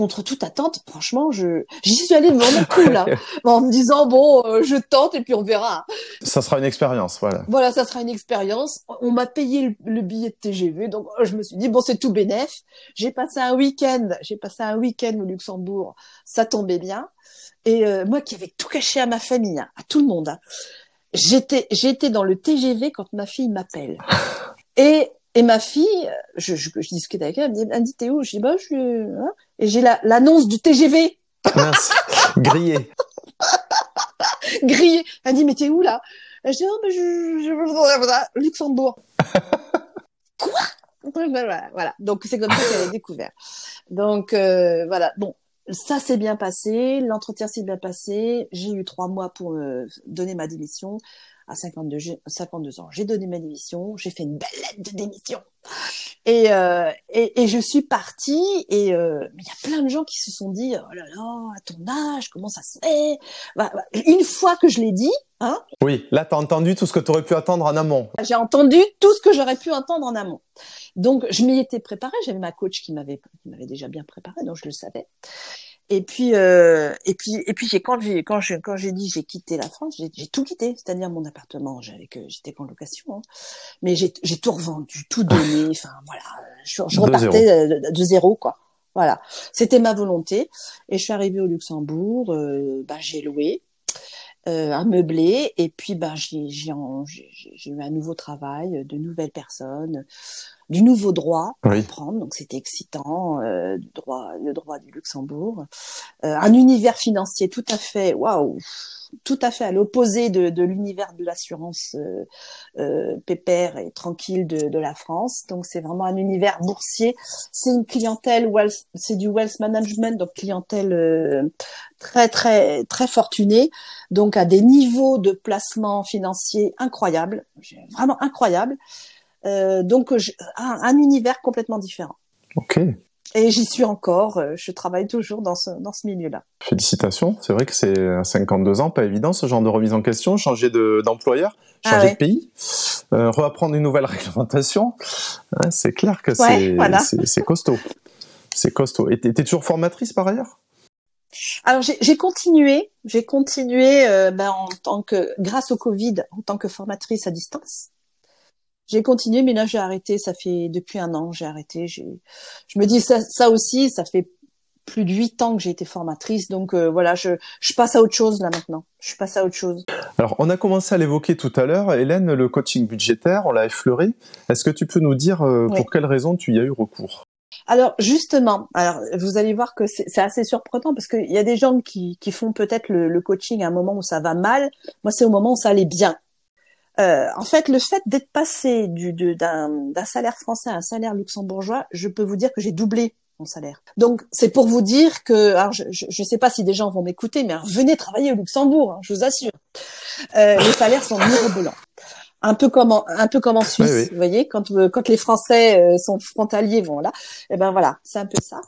contre toute attente, franchement, je j'y suis allée vraiment cool, hein, en me disant bon, euh, je tente et puis on verra. Ça sera une expérience, voilà. Voilà, ça sera une expérience. On m'a payé le, billet de TGV, donc euh, je me suis dit bon, c'est tout bénef. J'ai passé un week-end, j'ai passé un week-end au Luxembourg, ça tombait bien. Et euh, moi qui avais tout caché à ma famille, hein, à tout le monde, hein, j'étais j'étais dans le TGV quand ma fille m'appelle. Et et ma fille, je, je, je discutais avec elle, elle me dit, elle dit t'es où? Je dis, bah, je suis... Hein et j'ai l'annonce du TGV. Mince, grillé. grillé. Elle dit, mais t'es où là? Je dis, oh, mais je, je... Luxembourg. Quoi? Voilà, donc c'est comme ça qu'elle a découvert. Donc euh, voilà, bon, ça s'est bien passé, l'entretien s'est bien passé. J'ai eu trois mois pour me donner ma démission à 52, 52 ans. J'ai donné ma démission, j'ai fait une belle lettre de démission. Et, euh, et, et, je suis partie et euh, il y a plein de gens qui se sont dit oh là là à ton âge comment ça se fait? Bah, bah, une fois que je l'ai dit hein? Oui là tu as entendu tout ce que tu aurais pu attendre en amont. J'ai entendu tout ce que j'aurais pu entendre en amont. Donc je m'y étais préparée. J'avais ma coach qui m'avait qui m'avait déjà bien préparée donc je le savais. Et puis, euh, et puis, et puis, j'ai quand j'ai quand je quand j'ai dit j'ai quitté la France, j'ai tout quitté, c'est-à-dire mon appartement, j'avais que j'étais qu'en location, hein. mais j'ai j'ai tout revendu, tout donné, enfin voilà, je, je repartais de, de, zéro quoi. Voilà, c'était ma volonté. Et je suis arrivée au Luxembourg, euh, bah, j'ai loué, euh, à meubler, et puis bah j'ai j'ai eu un nouveau travail, de nouvelles personnes, du nouveau droit à prendre, donc c'était excitant, euh, droit, le droit du Luxembourg, euh, un univers financier tout à fait, waouh, tout à fait à l'opposé de, de l'univers de l'assurance euh, euh, pépère et tranquille de, de la France. Donc c'est vraiment un univers boursier. C'est une clientèle wealth, c'est du wealth management, donc clientèle euh, très très très fortunée, donc à des niveaux de placement financier incroyables, vraiment incroyables. Euh, donc un, un, univers complètement différent. Ok. Et j'y suis encore, euh, je travaille toujours dans ce, dans ce milieu-là. Félicitations, c'est vrai que c'est à 52 ans, pas évident ce genre de remise en question, changer d'employeur, ah changer de pays, euh, reapprendre une nouvelle réglementation. c'est clair que c'est costaud. C'est costaud. Et tu es toujours formatrice par ailleurs? Alors j'ai continué, j'ai continué euh, ben, en tant que grâce au Covid en tant que formatrice à distance j'ai continué, mais là j'ai arrêté. Ça fait depuis un an, j'ai arrêté. Je me dis ça, ça aussi, ça fait plus de huit ans que j'ai été formatrice, donc euh, voilà, je, je, passe à autre chose là maintenant. Je passe à autre chose. Alors, on a commencé à l'évoquer tout à l'heure, Hélène, le coaching budgétaire, on l'a effleuré. Est-ce que tu peux nous dire euh, pour quelles raisons tu y as eu recours? Alors justement, alors vous allez voir que c'est assez surprenant parce qu'il y a des gens qui, qui font peut-être le, le, coaching à un moment où ça va mal. Moi, c'est au moment où ça allait bien. Euh, en fait, le fait d'être passé du, d'un, salaire français à un salaire luxembourgeois, je peux vous dire que j'ai doublé mon salaire. Donc, c'est pour vous dire que, alors je ne sais pas si des gens vont m'écouter, mais venez travailler au Luxembourg, hein, je vous assure. Euh, les salaires sont mirobolants. Un peu comme en, un peu comme en Suisse, vous voyez, quand euh, quand les Français euh, sont frontaliers, vont là, et eh ben voilà, c'est un peu ça.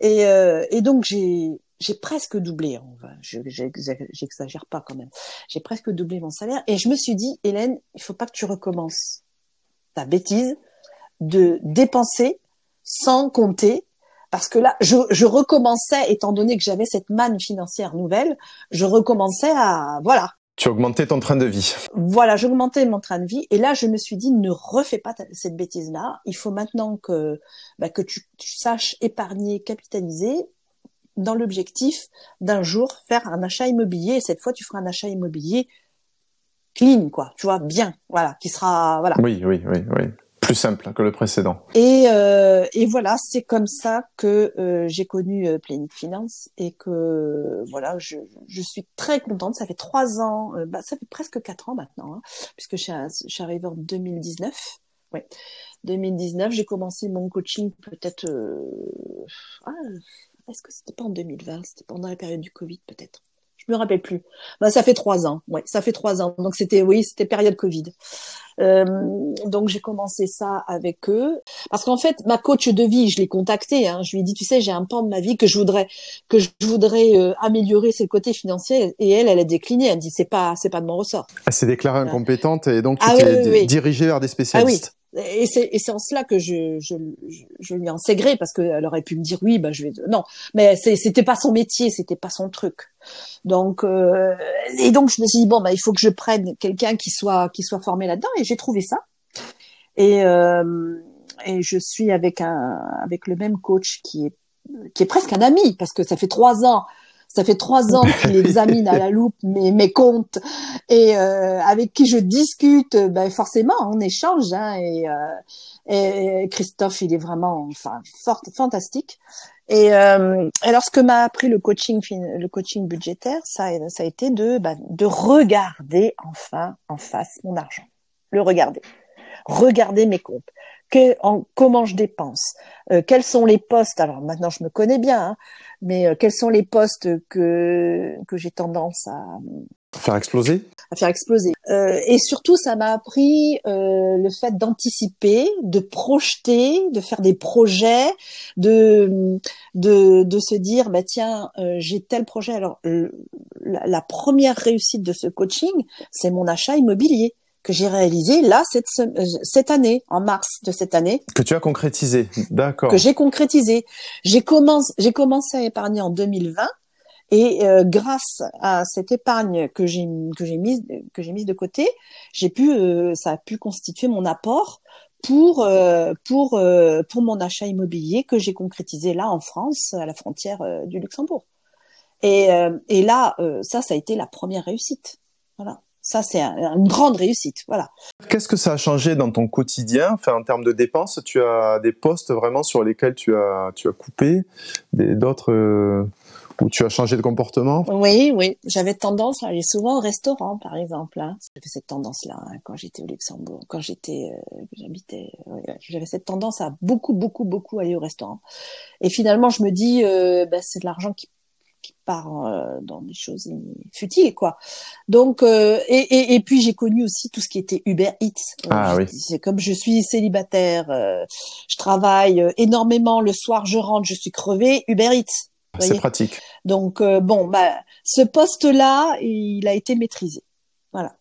Et, et donc j'ai j'ai presque doublé, j'exagère pas quand même, j'ai presque doublé mon salaire et je me suis dit, Hélène, il faut pas que tu recommences ta bêtise de dépenser sans compter parce que là, je, je recommençais, étant donné que j'avais cette manne financière nouvelle, je recommençais à, voilà. Tu augmentais ton train de vie. Voilà, j'augmentais mon train de vie. Et là, je me suis dit, ne refais pas cette bêtise-là. Il faut maintenant que, bah, que tu, tu saches épargner, capitaliser dans l'objectif d'un jour faire un achat immobilier. Et cette fois, tu feras un achat immobilier clean, quoi. Tu vois, bien, voilà, qui sera, voilà. Oui, oui, oui, oui. Plus simple que le précédent. Et, euh, et voilà, c'est comme ça que euh, j'ai connu euh, Finance et que voilà, je, je suis très contente. Ça fait trois ans, euh, bah, ça fait presque quatre ans maintenant, hein, puisque je suis, je suis arrivée en 2019. Oui, 2019, j'ai commencé mon coaching peut-être ah, est-ce que c'était pas en 2020 C'était pendant la période du Covid peut-être. Je me rappelle plus. Ben, ça fait trois ans. Ouais, ça fait trois ans. Donc c'était, oui, c'était période Covid. Euh, donc j'ai commencé ça avec eux parce qu'en fait ma coach de vie je l'ai contactée hein, je lui ai dit tu sais j'ai un pan de ma vie que je voudrais que je voudrais euh, améliorer c'est le côté financier et elle elle a décliné elle me dit c'est pas c'est pas de mon ressort elle s'est déclarée incompétente et donc tu ah t'es dirigée vers des spécialistes et c'est et c'est en cela que je je je, lui en sais parce qu'elle aurait pu me dire oui bah je vais non. Mais c'était pas son métier c'était pas son truc. Donc euh, et donc je me suis dit bon bah il faut que je prenne quelqu'un qui soit qui soit formé là-dedans et j'ai trouvé ça. Et euh, et je suis avec un avec le même coach qui est qui est presque un ami parce que ça fait trois ans ça fait trois ans qu'il examine à la loupe mes, mes comptes et euh, avec qui je discute, ben forcément on échange. Hein, et, euh, et, Christophe, il est vraiment enfin fort, fantastique. Et, euh, alors ce que m'a appris le coaching, le coaching budgétaire, ça, ça a été de bah, de regarder enfin en face mon argent, le regarder, regarder mes comptes que, en, comment je dépense, euh, quels sont les postes. Alors maintenant, je me connais bien, hein, mais euh, quels sont les postes que que j'ai tendance à faire exploser à faire exploser. Euh, et surtout, ça m'a appris euh, le fait d'anticiper, de projeter, de faire des projets, de de, de se dire bah tiens, euh, j'ai tel projet. Alors la, la, première réussite de ce coaching, c'est mon achat immobilier que j'ai réalisé là cette euh, cette année, en mars de cette année. Que tu as concrétisé, d'accord. Que j'ai concrétisé. J'ai commencé j'ai commencé à épargner en 2020 et euh, grâce à cette épargne que j'ai que j'ai mise que j'ai mise de côté, j'ai pu euh, ça a pu constituer mon apport pour pour pour mon achat immobilier que j'ai concrétisé là en France à la frontière du Luxembourg. Et et là ça ça a été la première réussite. Voilà. Ça, c'est une grande réussite. Voilà. Qu'est-ce que ça a changé dans ton quotidien enfin, En termes de dépenses, tu as des postes vraiment sur lesquels tu as, tu as coupé, d'autres euh, où tu as changé de comportement? Oui, oui. J'avais tendance à aller souvent au restaurant, par exemple. Hein. J'avais cette tendance-là hein, quand j'étais au Luxembourg, quand j'étais, euh, j'habitais. J'avais cette tendance à beaucoup, beaucoup, beaucoup aller au restaurant. Et finalement, je me dis, euh, bah, c'est de l'argent qui qui part euh, dans des choses futiles quoi. Donc euh, et, et, et, puis j'ai connu aussi tout ce qui était Uber Eats. Ah, oui. C'est comme je suis célibataire, euh, je travaille énormément le soir, je rentre, je suis crevée, Uber Eats. C'est pratique. Donc bon bah ce poste là, il a été maîtrisé. Voilà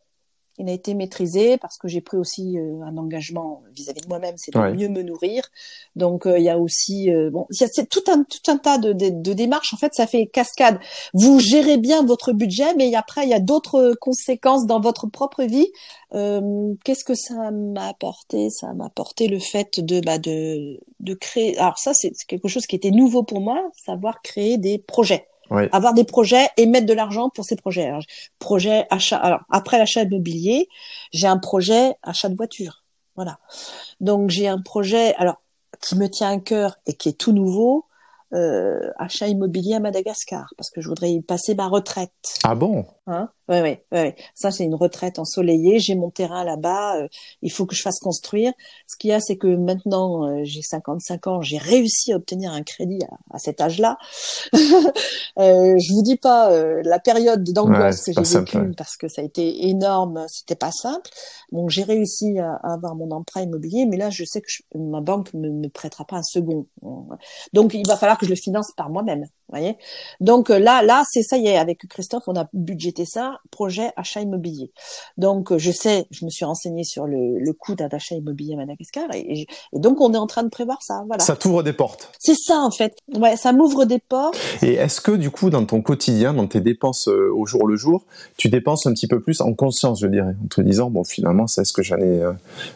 il a été maîtrisé parce que j'ai pris aussi euh, un engagement vis-à-vis de moi-même, c'est de mieux me nourrir. Donc euh, il y a aussi euh, bon, il y a tout un tout un tas de, de, démarches. En fait, ça fait cascade. Vous gérez bien votre budget, mais après il y a d'autres conséquences dans votre propre vie. Qu'est-ce que ça m'a apporté? Ça m'a apporté le fait de bah, de de créer. Alors ça, c'est quelque chose qui était nouveau pour moi, savoir créer des projets avoir des projets et mettre de l'argent pour ces projets. Projet achat. Alors après l'achat immobilier, j'ai un projet achat de voiture. Voilà. Donc j'ai un projet alors qui me tient à cœur et qui est tout nouveau. Euh, achat immobilier à Madagascar parce que je voudrais y passer ma retraite. Ah bon? Hein? Ouais, ouais, ouais. Ça, c'est une retraite ensoleillée. J'ai mon terrain là-bas. Euh, il faut que je fasse construire. Ce qu'il y a, c'est que maintenant, euh, j'ai 55 ans. J'ai réussi à obtenir un crédit à, cet âge-là. euh, je vous dis pas euh, la période d'angoisse que j'ai vécue parce que ça a été énorme. C'était pas simple. Bon, j'ai réussi à, avoir mon emprunt immobilier, mais là, je sais que ma banque ne me, me prêtera pas un second. Donc, il va falloir que je le finance par moi-même voyez Donc euh, là, là, c'est ça y est. Avec Christophe, on a budgété ça, projet achat immobilier. Donc euh, je sais, je me suis renseignée sur le, le coût d'un achat immobilier à Madagascar, et, et, donc on est en train de prévoir ça. Voilà. Ça t'ouvre des portes. C'est ça en fait. Ouais, ça m'ouvre des portes. Et est-ce que du coup, dans ton quotidien, dans tes dépenses euh, au jour le jour, tu dépenses un petit peu plus en conscience, je dirais, en te disant bon, finalement, c'est ce que j'en ai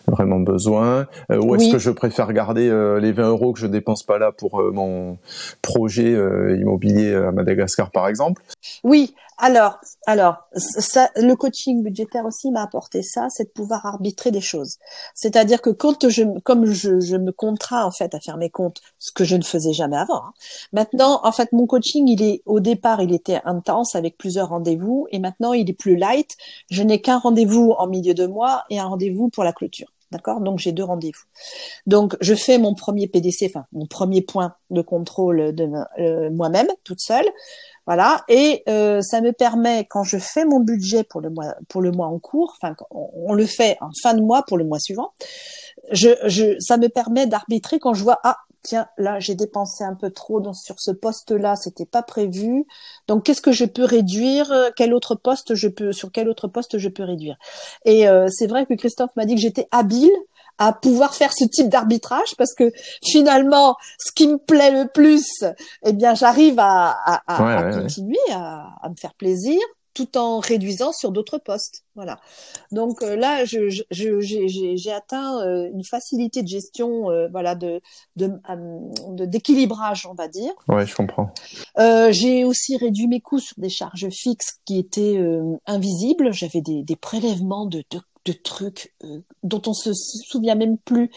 vraiment besoin, ou est-ce que je préfère garder les 20 euros que je dépense pas là pour mon projet immobilier à Madagascar, par exemple Oui, alors, alors, ça, le coaching budgétaire aussi m'a apporté ça, c'est de pouvoir arbitrer des choses. C'est-à-dire que quand je, comme je, je, me contrains en fait à faire mes comptes, ce que je ne faisais jamais avant. Hein. Maintenant, en fait, mon coaching, il est au départ, il était intense avec plusieurs rendez-vous, et maintenant, il est plus light. Je n'ai qu'un rendez-vous en milieu de mois et un rendez-vous pour la clôture. D'accord? Donc j'ai deux rendez-vous. Donc je fais mon premier PDC, enfin mon premier point de contrôle de euh, moi-même, toute seule. Voilà, et euh, ça me permet quand je fais mon budget pour le mois pour le mois en cours, enfin on, le fait en fin de mois pour le mois suivant, ça me permet d'arbitrer quand je vois ah tiens là j'ai dépensé un peu trop dans, sur ce poste là, c'était pas prévu. Donc qu'est-ce que je peux réduire? Quel autre poste je peux sur quel autre poste je peux réduire? Et euh, c'est vrai que Christophe m'a dit que j'étais habile à pouvoir faire ce type d'arbitrage parce que finalement, ce qui me plaît le plus, eh bien, j'arrive à, continuer à, me faire plaisir tout en réduisant sur d'autres postes. Voilà. Donc euh, là, j'ai je, atteint euh, une facilité de gestion, euh, voilà, de d'équilibrage, on va dire. Ouais, je comprends. j'ai aussi réduit mes coûts sur des charges fixes qui étaient invisibles. J'avais des, des prélèvements de, de de trucs euh, dont on se souvient même plus,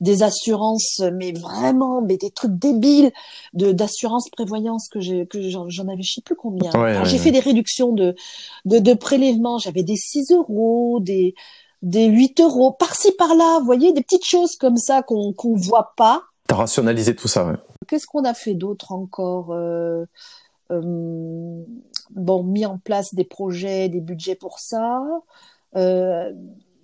des assurances, mais vraiment, mais des trucs débiles de d'assurance prévoyance que j'ai que j'en avais je sais plus combien. j'ai fait des réductions de de, de prélèvements, j'avais des 6 euros, des des 8 euros par-ci par-là, vous voyez, des petites choses comme ça qu'on qu'on voit pas. T'as rationalisé tout ça, ouais. Qu'est-ce qu'on a fait d'autre encore euh, euh, Bon, mis en place des projets, des budgets pour ça. Euh,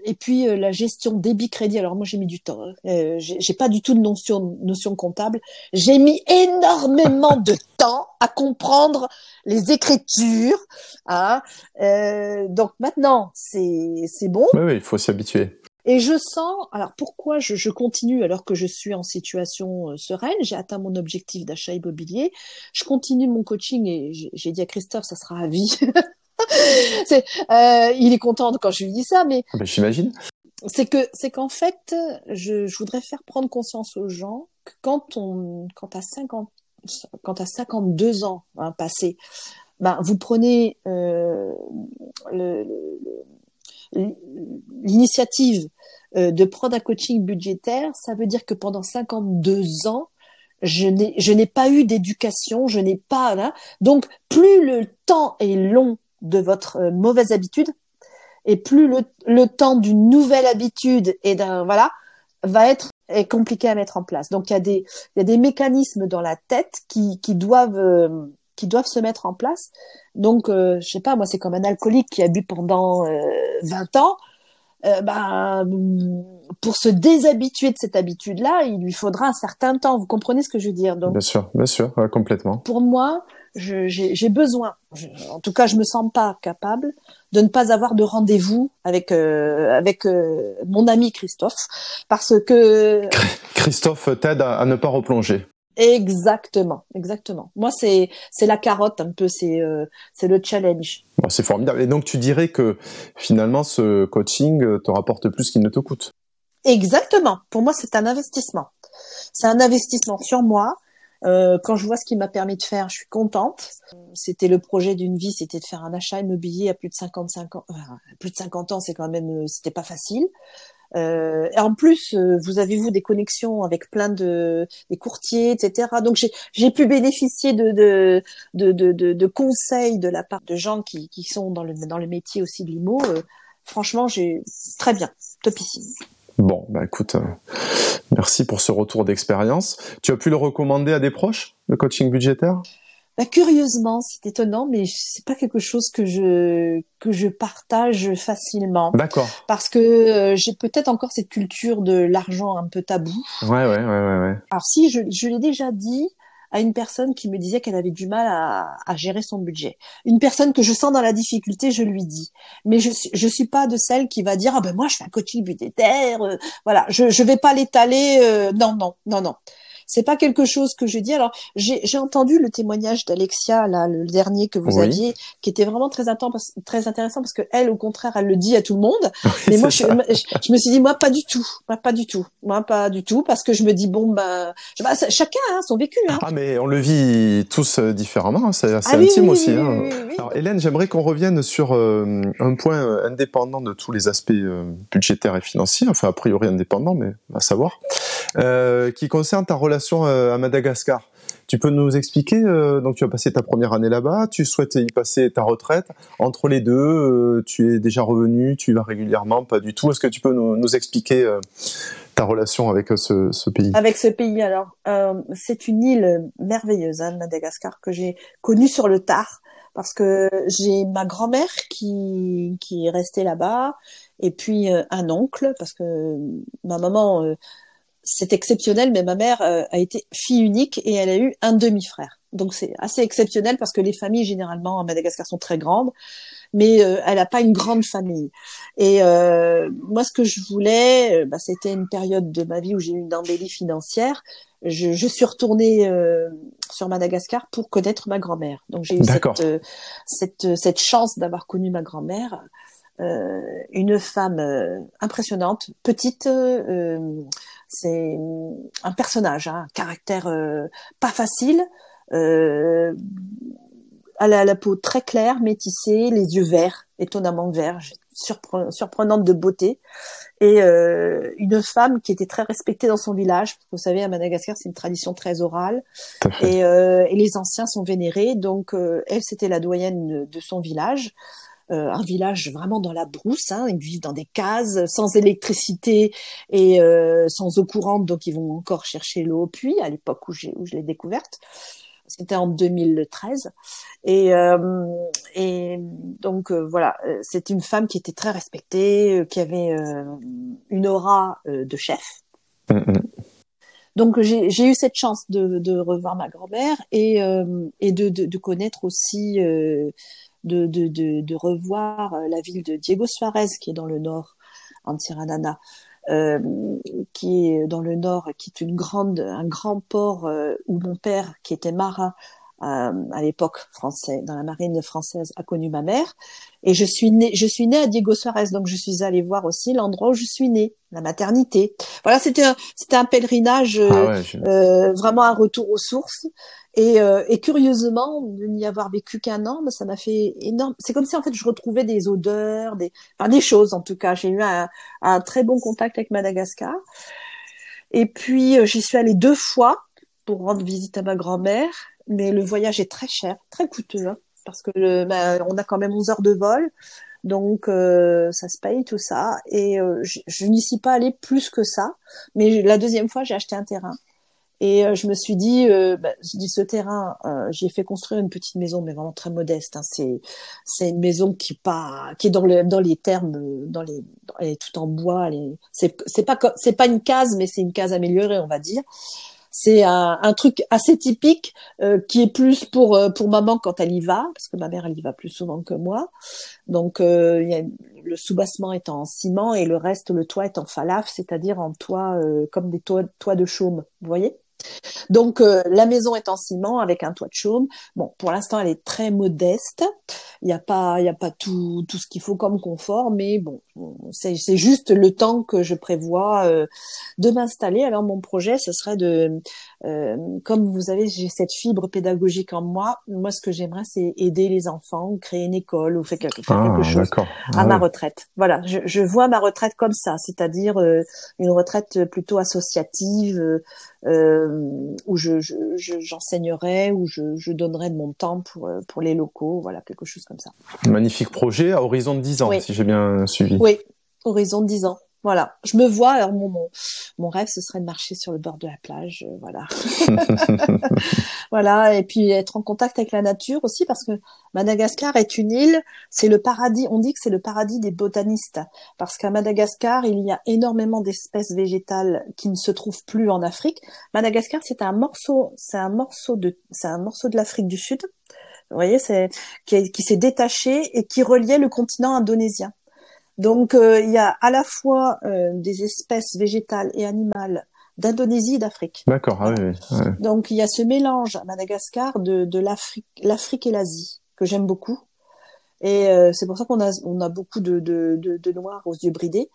et puis euh, la gestion débit crédit. Alors moi j'ai mis du temps. Hein. Euh, j'ai pas du tout de notion notion comptable. J'ai mis énormément de temps à comprendre les écritures. Hein. Euh, donc maintenant c'est c'est bon. Oui, oui, il faut s'y habituer. Et je sens, alors pourquoi je, je, continue alors que je suis en situation euh, sereine, j'ai atteint mon objectif d'achat immobilier, je continue mon coaching et j'ai dit à Christophe, ça sera à vie. c'est, euh, il est content quand je lui dis ça, mais ah ben, j'imagine. C'est que c'est qu'en fait, je, je, voudrais faire prendre conscience aux gens que quand on, quand à 50, quand à 52 ans hein, passés, ben vous prenez euh, l'initiative euh, de prendre un coaching budgétaire, ça veut dire que pendant 52 ans, je n'ai je n'ai pas eu d'éducation, je n'ai pas là. Donc plus le temps est long de votre euh, mauvaise habitude et plus le, le temps d'une nouvelle habitude et d'un voilà va être est compliqué à mettre en place. Donc il y a des il y a des mécanismes dans la tête qui qui doivent euh, qui doivent se mettre en place. Donc euh, je sais pas moi c'est comme un alcoolique qui a bu pendant euh, 20 ans euh, ben, pour se déshabituer de cette habitude-là, il lui faudra un certain temps. Vous comprenez ce que je veux dire? Donc, Bien sûr, bien sûr, complètement. Pour moi, j'ai besoin, en tout cas, je me sens pas capable de ne pas avoir de rendez-vous avec euh, avec euh, mon ami Christophe, parce que Christophe t'aide à, ne pas replonger. Exactement, exactement. Moi, c'est c'est la carotte un peu, c'est euh, c'est le challenge. c'est formidable. Et donc, tu dirais que finalement, ce coaching euh, te rapporte plus qu'il ne te coûte. Exactement. Pour moi, c'est un investissement. C'est un investissement sur moi. Euh, quand je vois ce qu'il m'a permis de faire, je suis contente. C'était le projet d'une vie, c'était de faire un achat immobilier à plus de 55 ans. plus de 50 ans, c'est quand même, c'était pas facile. Euh, en plus, euh, vous avez vous des connexions avec plein de des courtiers, etc. Donc j'ai pu bénéficier de de, de de, de, conseils de la part de gens qui, qui sont dans le dans le métier aussi de l'IMO. Euh, franchement, j'ai très bien, topissime. Bon, bah écoute, merci pour ce retour d'expérience. Tu as pu le recommander à des proches, le coaching budgétaire? Bah, curieusement, c'est étonnant, mais c'est pas quelque chose que je que je partage facilement. D'accord. Parce que euh, j'ai peut-être encore cette culture de l'argent un peu tabou. Ouais, ouais, ouais, ouais. ouais. Alors si je, je l'ai déjà dit à une personne qui me disait qu'elle avait du mal à, gérer son budget. Une personne que je sens dans la difficulté, je lui dis. Mais je je suis pas de celle qui va dire ah ben moi je fais un coaching budgétaire, euh, voilà, je je vais pas l'étaler. Euh, non non non non. C'est pas quelque chose que je dis. Alors, j'ai entendu le témoignage d'Alexia, là, le dernier que vous aviez, qui était vraiment très, très intéressant parce que elle, au contraire, elle le dit à tout le monde. mais moi, je, je, me suis dit, moi, pas du tout. Moi, pas du tout. Moi, pas du tout, parce que je me dis, bon, ben, bah, chacun a hein, son vécu. Hein. Ah, mais on le vit tous euh, différemment. Hein. C'est assez ah intime aussi. Hein. Alors, Hélène, j'aimerais qu'on revienne sur euh, un point euh, indépendant de tous les aspects budgétaires et financiers, enfin, a priori indépendant, mais à savoir, qui concerne ta relation euh, à Madagascar. Tu peux nous expliquer, euh, donc tu as passé ta première année là-bas, tu souhaites y passer ta retraite. Entre les deux, euh, tu es déjà revenu, tu y vas régulièrement, pas du tout. Est-ce que tu peux nous, expliquer ta relation avec ce, pays? Avec ce pays, alors c'est une île merveilleuse, hein, Madagascar, que j'ai connue sur le tard parce que j'ai ma grand-mère qui est restée là-bas et puis un oncle parce que ma maman c'est exceptionnel, mais ma mère euh, a été fille unique et elle a eu un demi-frère. Donc c'est assez exceptionnel parce que les familles généralement à Madagascar sont très grandes, mais euh, elle n'a pas une grande famille. Et euh, moi, ce que je voulais, bah, c'était une période de ma vie où j'ai eu une embellie financière. Je, je suis retournée sur Madagascar pour connaître ma grand-mère. Donc j'ai eu cette, cette, cette chance d'avoir connu ma grand-mère. une femme impressionnante, petite, c'est un personnage, hein, un caractère euh, pas facile. Euh, elle a la peau très claire, métissée, les yeux verts, étonnamment verts, surprenante de beauté, et euh, une femme qui était très respectée dans son village. Vous savez, à Madagascar, c'est une tradition très orale, et, et, les anciens sont vénérés. Donc, elle, c'était la doyenne de son village. Euh, un village vraiment dans la brousse. Hein, ils vivent dans des cases, sans électricité et euh, sans eau courante, donc ils vont encore chercher l'eau au puits à l'époque où, où je l'ai découverte. C'était en 2013. Et, euh, et donc voilà, c'est une femme qui était très respectée, qui avait une aura de chef. Mm, mm. Donc j'ai eu cette chance de, de revoir ma grand-mère et, et de, de, de, connaître aussi de, de, de, de, revoir euh, la ville de Diego Suarez, qui est dans le nord, en Tiranana, euh, qui est dans le nord, qui est une grande, un grand port euh, où mon père, qui était marin, euh, à l'époque français, dans la marine française, a connu ma mère. Et je suis née, je suis née à Diego Suarez, donc je suis allée voir aussi l'endroit où je suis née, la maternité. Voilà, c'était un, c'était un pèlerinage, ah euh, vraiment un retour aux sources. Et, euh, et curieusement, de n'y avoir vécu qu'un an, ça m'a fait énorme. C'est comme si en fait je retrouvais des odeurs, des, enfin des choses en tout cas. J'ai eu un, un très bon contact avec Madagascar. Et puis j'y suis allée deux fois pour rendre visite à ma grand-mère mais le voyage est très cher, très coûteux, hein, parce que bah, on a quand même 11 heures de vol, donc euh, ça se paye tout ça. Et euh, je, n'y suis pas allée plus que ça, mais la deuxième fois j'ai acheté un terrain. Et euh, je me suis dit, bah, je dis ce terrain, j'ai fait construire une petite maison, mais vraiment très modeste. Hein. C'est c'est une maison qui pas qui est dans le dans les termes, dans les elle est tout en bois. C'est c'est pas c'est pas une case, mais c'est une case améliorée, on va dire c'est un, un, truc assez typique euh, qui est plus pour euh, pour maman quand elle y va parce que ma mère elle y va plus souvent que moi donc euh, y a, le soubassement est en ciment et le reste le toit est en falaf c'est-à-dire en toit comme des toits, toits de chaume vous voyez? Donc euh, la maison est en ciment avec un toit de chaume. Bon, pour l'instant elle est très modeste. Il n'y a pas, y a pas tout, tout ce qu'il faut comme confort, mais bon, c'est juste le temps que je prévois euh, de m'installer. Alors mon projet, ce serait de, euh, comme vous avez, j'ai cette fibre pédagogique en moi. Moi, ce que j'aimerais, c'est aider les enfants, créer une école ou faire quelque, ah, chose à ah ma retraite. Voilà, je, je, vois ma retraite comme ça, c'est-à-dire une retraite plutôt associative euh, où je, j'enseignerai, où je, je donnerai de mon temps pour, euh, pour les locaux, voilà, quelque chose comme ça. Magnifique projet à horizon de 10 ans, si j'ai bien suivi. Oui, horizon de 10 ans. Voilà, je me vois. Alors mon, mon, rêve, ce serait de marcher sur le bord de la plage, euh, voilà. voilà, et puis être en contact avec la nature aussi, parce que Madagascar est une île. C'est le paradis. On dit que c'est le paradis des botanistes, parce qu'à Madagascar, il y a énormément d'espèces végétales qui ne se trouvent plus en Afrique. Madagascar, c'est un morceau, c'est un morceau de, c'est un morceau de l'Afrique du Sud. Vous voyez, c'est qui, qui s'est détaché et qui reliait le continent indonésien. Donc euh, il y a à la fois euh, des espèces végétales et animales d'Indonésie et d'Afrique. D'accord. Ah oui, oui, Donc il y a ce mélange à Madagascar de, de l'Afrique, l'Afrique et l'Asie que j'aime beaucoup. Et euh, c'est pour ça qu'on a on a beaucoup de, de, de, de noirs aux yeux bridés.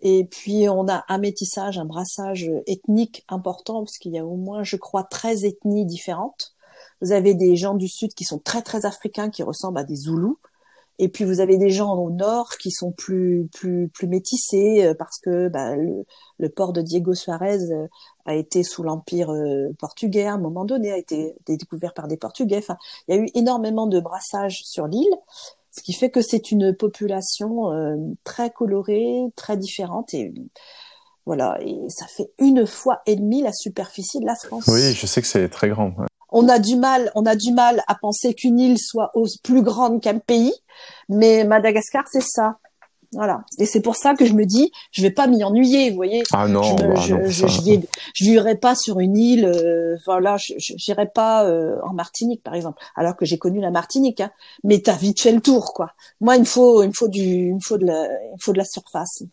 Et puis on a un métissage, un brassage ethnique important parce qu'il y a au moins, je crois, 13 ethnies différentes. Vous avez des gens du sud qui sont très très africains, qui ressemblent à des Zoulous. Et puis vous avez des gens au nord qui sont plus plus plus métissés euh, parce que bah, le, port de Diego Suarez euh, a été sous l'empire euh, portugais à un moment donné, a été découvert par des Portugais. Enfin, il y a eu énormément de brassage sur l'île, ce qui fait que c'est une population très colorée, très différente et Voilà, et ça fait une fois et demie la superficie de la France. Oui, je sais que c'est très grand. On a du mal, on a du mal à penser qu'une île soit plus grande qu'un pays, mais Madagascar, c'est ça. Voilà. Et c'est pour ça que je me dis, je vais pas m'y ennuyer, vous voyez. Ah non, je, bah je, non, je, je, pas sur une île. Euh, voilà, je n'irai pas euh, en Martinique, par exemple. Alors que j'ai connu la Martinique, hein. Mais t'as vite fait le tour, quoi. Moi, il me faut, il me faut du, il me faut de la, il me faut de la surface.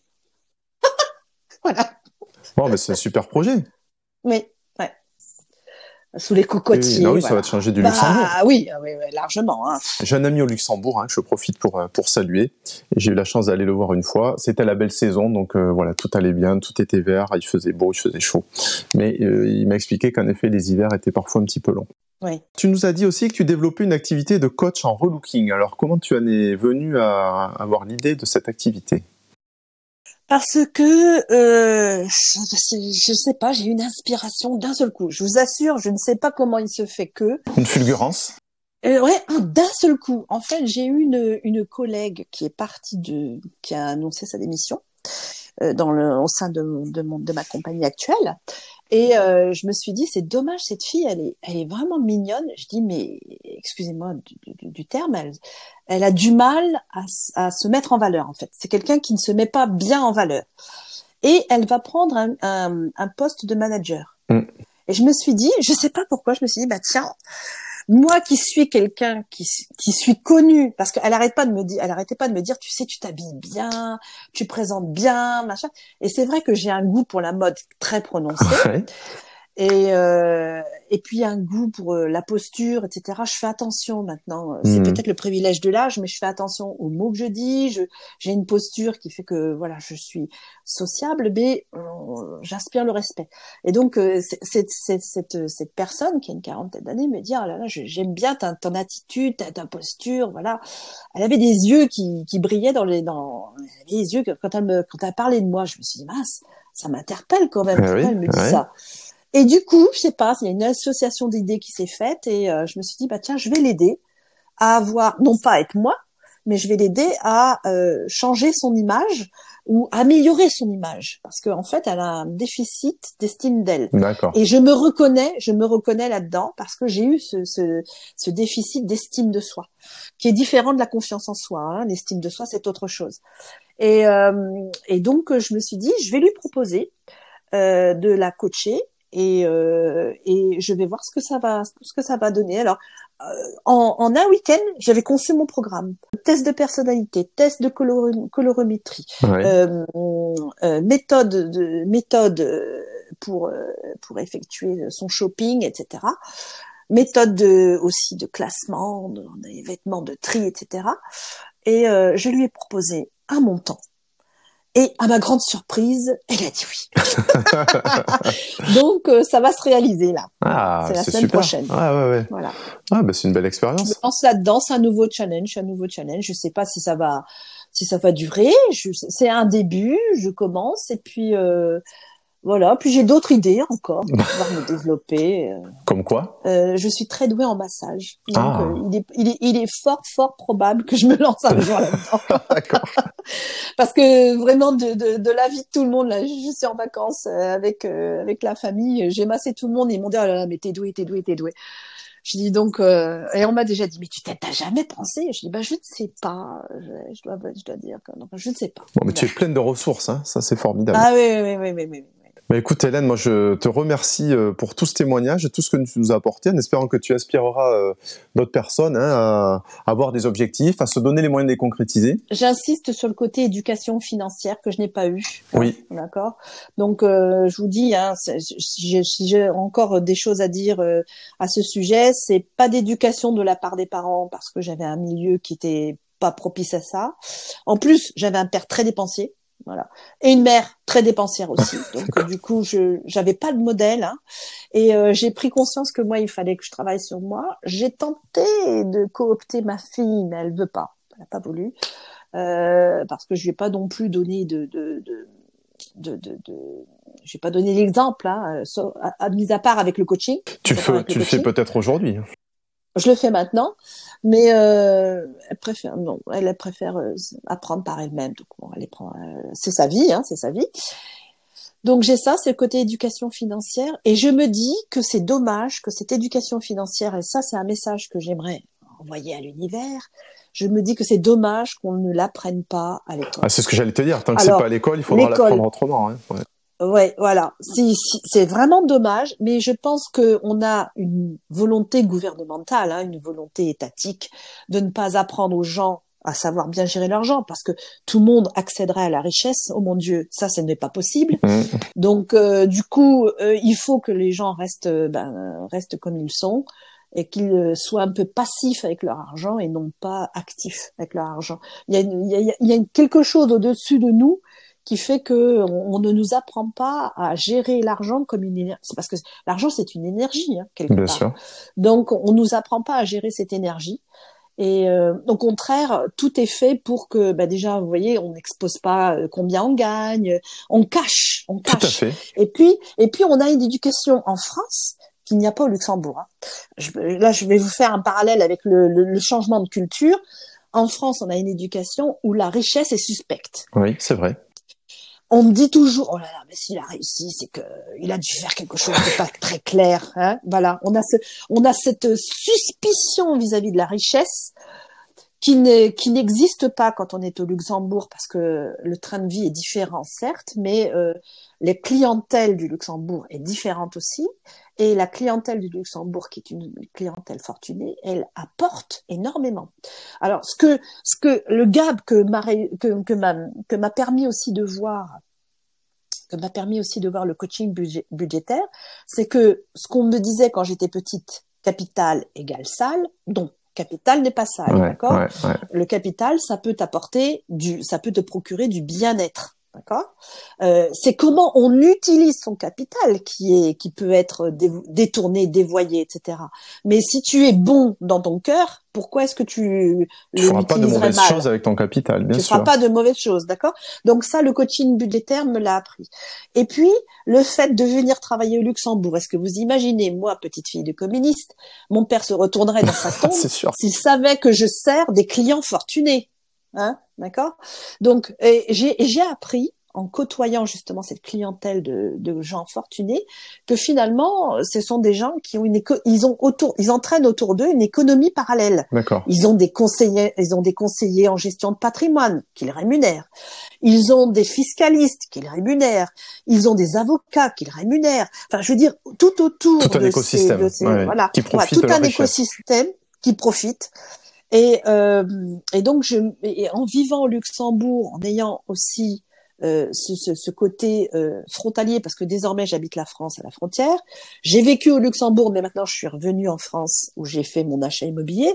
voilà. Bon, mais c'est un super projet. Oui sous les cocotiers. oui, ça va te changer du bah, Luxembourg. Oui, oui, largement. Hein. J'ai un ami au Luxembourg, hein, je profite pour, euh, pour saluer. J'ai eu la chance d'aller le voir une fois. C'était la belle saison, donc euh, voilà, tout allait bien, tout était vert, il faisait beau, il faisait chaud. Mais euh, il m'a expliqué qu'en effet, les hivers étaient parfois un petit peu longs. Oui. Tu nous as dit aussi que tu développais une activité de coach en relooking. Alors, comment tu en es venu à avoir l'idée de cette activité? Parce que euh, je, ne sais pas, j'ai une inspiration d'un seul coup. Je vous assure, je ne sais pas comment il se fait que une fulgurance. Euh, ouais, d'un seul coup. En fait, j'ai eu une, une collègue qui est partie de, qui a annoncé sa démission dans le, au sein de, de, mon, de ma compagnie actuelle. Et euh, je me suis dit, c'est dommage, cette fille, elle est, elle est vraiment mignonne. Je dis, mais excusez-moi du, du, terme, elle, elle a du mal à, à, se mettre en valeur, en fait. C'est quelqu'un qui ne se met pas bien en valeur. Et elle va prendre un, un, un poste de manager. Mm. Et je me suis dit, je sais pas pourquoi, je me suis dit, bah tiens, moi qui suis quelqu'un qui, qui suis connu, parce qu'elle arrête pas de me dire, elle arrêtait pas de me dire, tu sais, tu t'habilles bien, tu présentes bien, machin. Et c'est vrai que j'ai un goût pour la mode très prononcé. Et, euh, et puis un goût pour euh, la posture, etc. Je fais attention maintenant. C'est mmh. peut-être le privilège de l'âge, mais je fais attention aux mots que je dis. Je, j'ai une posture qui fait que voilà, je suis sociable, mais euh, j'inspire le respect. Et donc euh, cette, cette, cette, cette, personne qui a une quarantaine d'années me dit oh là là, j'aime bien ta, ton attitude, ta, ta, posture, voilà. Elle avait des yeux qui, qui brillaient dans les dans les yeux quand elle me quand elle parlait de moi, je me suis dit mince, ça m'interpelle quand même. Ah elle me dit ça. Et du coup, je sais pas, il y a une association d'idées qui s'est faite et euh, je me suis dit bah tiens, je vais l'aider à avoir non pas être moi, mais je vais l'aider à euh, changer son image ou améliorer son image parce qu'en en fait, elle a un déficit d'estime d'elle. D'accord. Et je me reconnais, je me reconnais là-dedans parce que j'ai eu ce, ce, ce déficit d'estime de soi, qui est différent de la confiance en soi. Hein. L'estime de soi, c'est autre chose. Et, euh, et donc, je me suis dit, je vais lui proposer euh, de la coacher et, euh, et je vais voir ce que ça va ce que ça va donner. Alors euh, en, en, un week-end, j'avais conçu mon programme test de personnalité, test de colorimétrie, euh, euh, méthode de méthode pour euh, pour effectuer son shopping, etc. Méthode de, aussi de classement, de, des vêtements de tri, etc. Et euh, je lui ai proposé un montant et à ma grande surprise, elle a dit oui. Donc euh, ça va se réaliser là. Ah, c'est la semaine prochaine. Ah ouais ouais. Voilà. Ah bah c'est une belle expérience. Je pense là-dedans, c'est un nouveau challenge, un nouveau challenge. Je sais pas si ça va si ça va durer. C'est un début, je commence et puis euh, voilà, puis j'ai d'autres idées encore pour pouvoir me développer. Euh. Comme quoi euh, Je suis très douée en massage. Donc, ah. euh, il, est, il, est, il, est, fort, fort probable que je me lance un jour là-dedans. D'accord. Parce que vraiment, de, de, de, la vie de tout le monde, là, je suis en vacances euh, avec, avec la famille, j'ai massé tout le monde et ils m'ont dit, oh là là, mais t'es douée, t'es douée, t'es douée. Je dis donc, euh, et on m'a déjà dit, mais tu t'as jamais pensé? Je dis, bah je ne sais pas, je, je, dois, je dois dire que non, je ne sais pas. Bon, mais tu es pleine de ressources, hein, ça c'est formidable. Ah oui, oui, oui, oui, oui. Bah, écoute Hélène, moi je te remercie euh, pour tout ce témoignage et tout ce que tu nous as apporté en espérant que tu inspireras euh, d'autres personnes hein, à avoir des objectifs, à se donner les moyens de les concrétiser. J'insiste sur le côté éducation financière que je n'ai pas eu. Oui. D'accord? Donc euh, je vous dis, hein, si j'ai encore des choses à dire à ce sujet, c'est pas d'éducation de la part des parents parce que j'avais un milieu qui était pas propice à ça. En plus, j'avais un père très dépensier. Voilà. Et une mère très dépensière aussi. Donc du coup, je j'avais pas de modèle hein. et euh, j'ai pris conscience que moi, il fallait que je travaille sur moi. J'ai tenté de coopter ma fille, mais elle veut pas. Elle a pas voulu euh, parce que je lui ai pas non plus donné de de de de, de, de j'ai pas donné l'exemple, hein, à, à, mis à part avec le coaching. Tu, fais, tu le fais peut-être aujourd'hui. Je le fais maintenant, mais euh, elle préfère non, elle, préfère euh, apprendre par elle-même. Donc bon, elle prend, euh, c'est sa vie, hein, c'est sa vie. Donc j'ai ça, c'est le côté éducation financière, et je me dis que c'est dommage que cette éducation financière, et ça c'est un message que j'aimerais envoyer à l'univers, je me dis que c'est dommage qu'on ne l'apprenne pas à l'école. Ah, c'est ce que j'allais te dire. Tant que c'est pas à l'école, il faudra l'apprendre autrement. Hein. Ouais. Ouais. voilà. Si, c'est vraiment dommage, mais je pense qu'on a une volonté gouvernementale, hein, une volonté étatique de ne pas apprendre aux gens à savoir bien gérer l'argent parce que tout le monde accéderait à la richesse. Oh mon Dieu, ça, ce n'est pas possible. Mmh. Donc, euh, du coup, euh, il faut que les gens restent, ben, restent comme ils sont et qu'ils soient un peu passifs avec leur argent et non pas actifs avec leur argent. Il y a, il y a, quelque chose au-dessus de nous qui fait que on, ne nous apprend pas à gérer l'argent comme une énergie. C'est parce que l'argent c'est une énergie hein, quelque Bien part. Sûr. Donc on nous apprend pas à gérer cette énergie. Et euh, au contraire, tout est fait pour que, bah déjà, vous voyez, on n'expose pas euh, combien on gagne, on cache, on cache. Tout à fait. Et puis, et puis, on a une éducation en France qu'il n'y a pas au Luxembourg. Hein. Je, là, je vais vous faire un parallèle avec le, le, changement de culture. En France, on a une éducation où la richesse est suspecte. Oui, c'est vrai. On me dit toujours, oh là là, mais s'il a réussi, c'est que il a dû faire quelque chose de pas très clair. Hein voilà, on a ce, on a cette suspicion vis-à-vis de la richesse qui n'existe pas quand on est au Luxembourg parce que le train de vie est différent certes, mais euh, les clientèles du Luxembourg est différente aussi et la clientèle du Luxembourg, qui est une clientèle fortunée, elle apporte énormément. Alors, ce que, ce que le gap que m'a que, que m'a permis aussi de voir, que m'a permis aussi de voir le coaching budgétaire, c'est que ce qu'on me disait quand j'étais petite, capital égale salle, donc capital n'est pas salle, d'accord? Le capital, ça peut t'apporter du, ça peut te procurer du bien-être. D'accord? Euh, C'est comment on utilise son capital qui est qui peut être détourné, dévoyé, etc. Mais si tu es bon dans ton cœur, pourquoi est-ce que tu ne feras pas de mauvaises choses avec ton capital, bien tu sûr. Tu feras pas de mauvaises choses, d'accord? Donc ça, le coaching budgétaire me l'a appris. Et puis le fait de venir travailler au Luxembourg, est-ce que vous imaginez, moi, petite fille de communiste, mon père se retournerait dans sa tombe s'il savait que je sers des clients fortunés? Hein, d'accord? Donc, j'ai appris en côtoyant justement cette clientèle de, de, gens fortunés que finalement ce sont des gens qui ont une ils ont autour ils entraînent autour d'eux une économie parallèle. D'accord. Ils ont des conseillers ils ont des conseillers en gestion de patrimoine qu'ils rémunèrent. Ils ont des fiscalistes qu'ils rémunèrent. Ils ont des avocats qu'ils rémunèrent. Enfin, je veux dire tout autour tout un écosystème voilà qui profite tout un écosystème qui profite et, euh, et donc, je, en vivant au Luxembourg, en ayant aussi euh, ce, ce, ce, côté euh, frontalier, parce que désormais j'habite la France à la frontière. J'ai vécu au Luxembourg, mais maintenant je suis revenue en France où j'ai fait mon achat immobilier.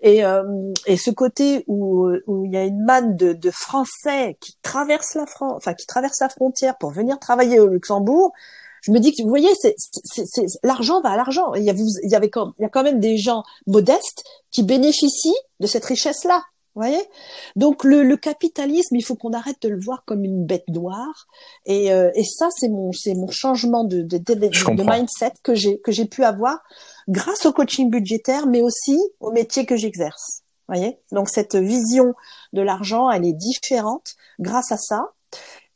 Et, euh, et ce côté où, où il y a une manne de, de Français qui traversent la France, enfin qui traversent la frontière pour venir travailler au Luxembourg, je me dis que vous voyez, c'est, l'argent va à l'argent. Il y a, il y avait quand, il y a quand même des gens modestes qui bénéficient de cette richesse-là. Vous voyez? Donc le, le, capitalisme, il faut qu'on arrête de le voir comme une bête noire. Et, euh, et ça, c'est mon, c'est mon changement de, de, de, de mindset que j'ai que j'ai pu avoir grâce au coaching budgétaire, mais aussi au métier que j'exerce. Vous voyez? Donc cette vision de l'argent, elle est différente grâce à ça.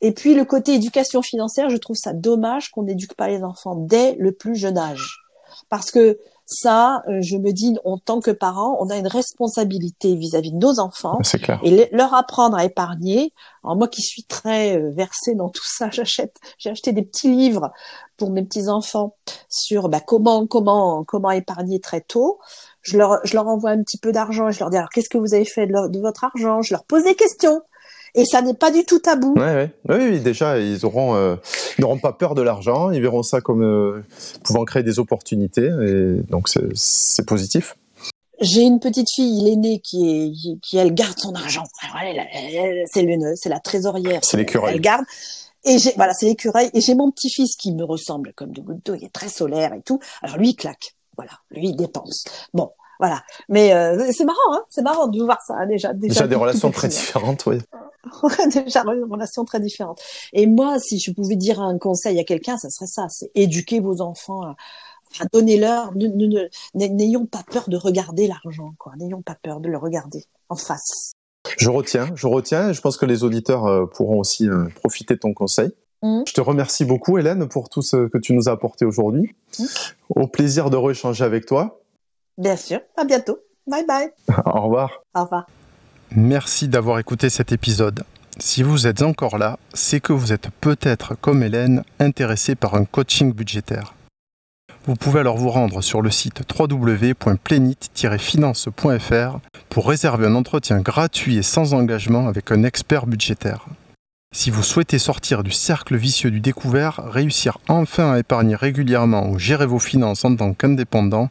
Et puis le côté éducation financière, je trouve ça dommage qu'on n'éduque pas les enfants dès le plus jeune âge. Parce que ça, euh, je me dis, en tant que parent, on a une responsabilité vis-à-vis de nos enfants clair. et leur apprendre à épargner. Alors moi qui suis très euh, versée dans tout ça, j'achète, j'ai acheté des petits livres pour mes petits enfants sur bah, comment comment comment épargner très tôt. Je leur je leur envoie un petit peu d'argent et je leur dis alors qu'est-ce que vous avez fait de, de votre argent? Je leur pose des questions et ça n'est pas du tout tabou. Ouais, ouais. Oui, déjà, ils auront, euh, n'auront pas peur de l'argent, ils verront ça comme euh, pouvant créer des opportunités, et donc c'est positif. J'ai une petite fille, l'aînée, qui, est, qui, elle garde son argent. C'est le, c'est la trésorière. C'est l'écureuil. Elle garde. Et j'ai, voilà, c'est l'écureuil. Et j'ai mon petit-fils qui me ressemble comme de goutte d'eau, il est très solaire et tout. Alors lui, il claque. Voilà, lui, il dépense. Bon, voilà. Mais euh, c'est marrant, hein c'est marrant de voir ça déjà. Déjà, déjà des relations très différentes, oui. déjà des relations très différentes. Et moi, si je pouvais dire un conseil à quelqu'un, ça serait ça, c'est éduquer vos enfants. À donnez-leur, n'ayons pas peur de regarder l'argent, quoi. N'ayons pas peur de le regarder en face. Je retiens, je retiens. Je pense que les auditeurs euh, pourront aussi euh, profiter de ton conseil. Mmh. Je te remercie beaucoup, Hélène, pour tout ce que tu nous as apporté aujourd'hui. Mmh. Au plaisir de rééchanger avec toi. Bien sûr. À bientôt. Bye bye. Au revoir. Au revoir. Merci d'avoir écouté cet épisode. Si vous êtes encore là, c'est que vous êtes peut-être, comme Hélène, intéressé par un coaching budgétaire. Vous pouvez alors vous rendre sur le site www.plenit-finance.fr pour réserver un entretien gratuit et sans engagement avec un expert budgétaire. Si vous souhaitez sortir du cercle vicieux du découvert, réussir enfin à épargner régulièrement ou gérer vos finances en tant qu'indépendant,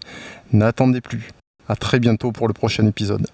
n'attendez plus. À très bientôt pour le prochain épisode.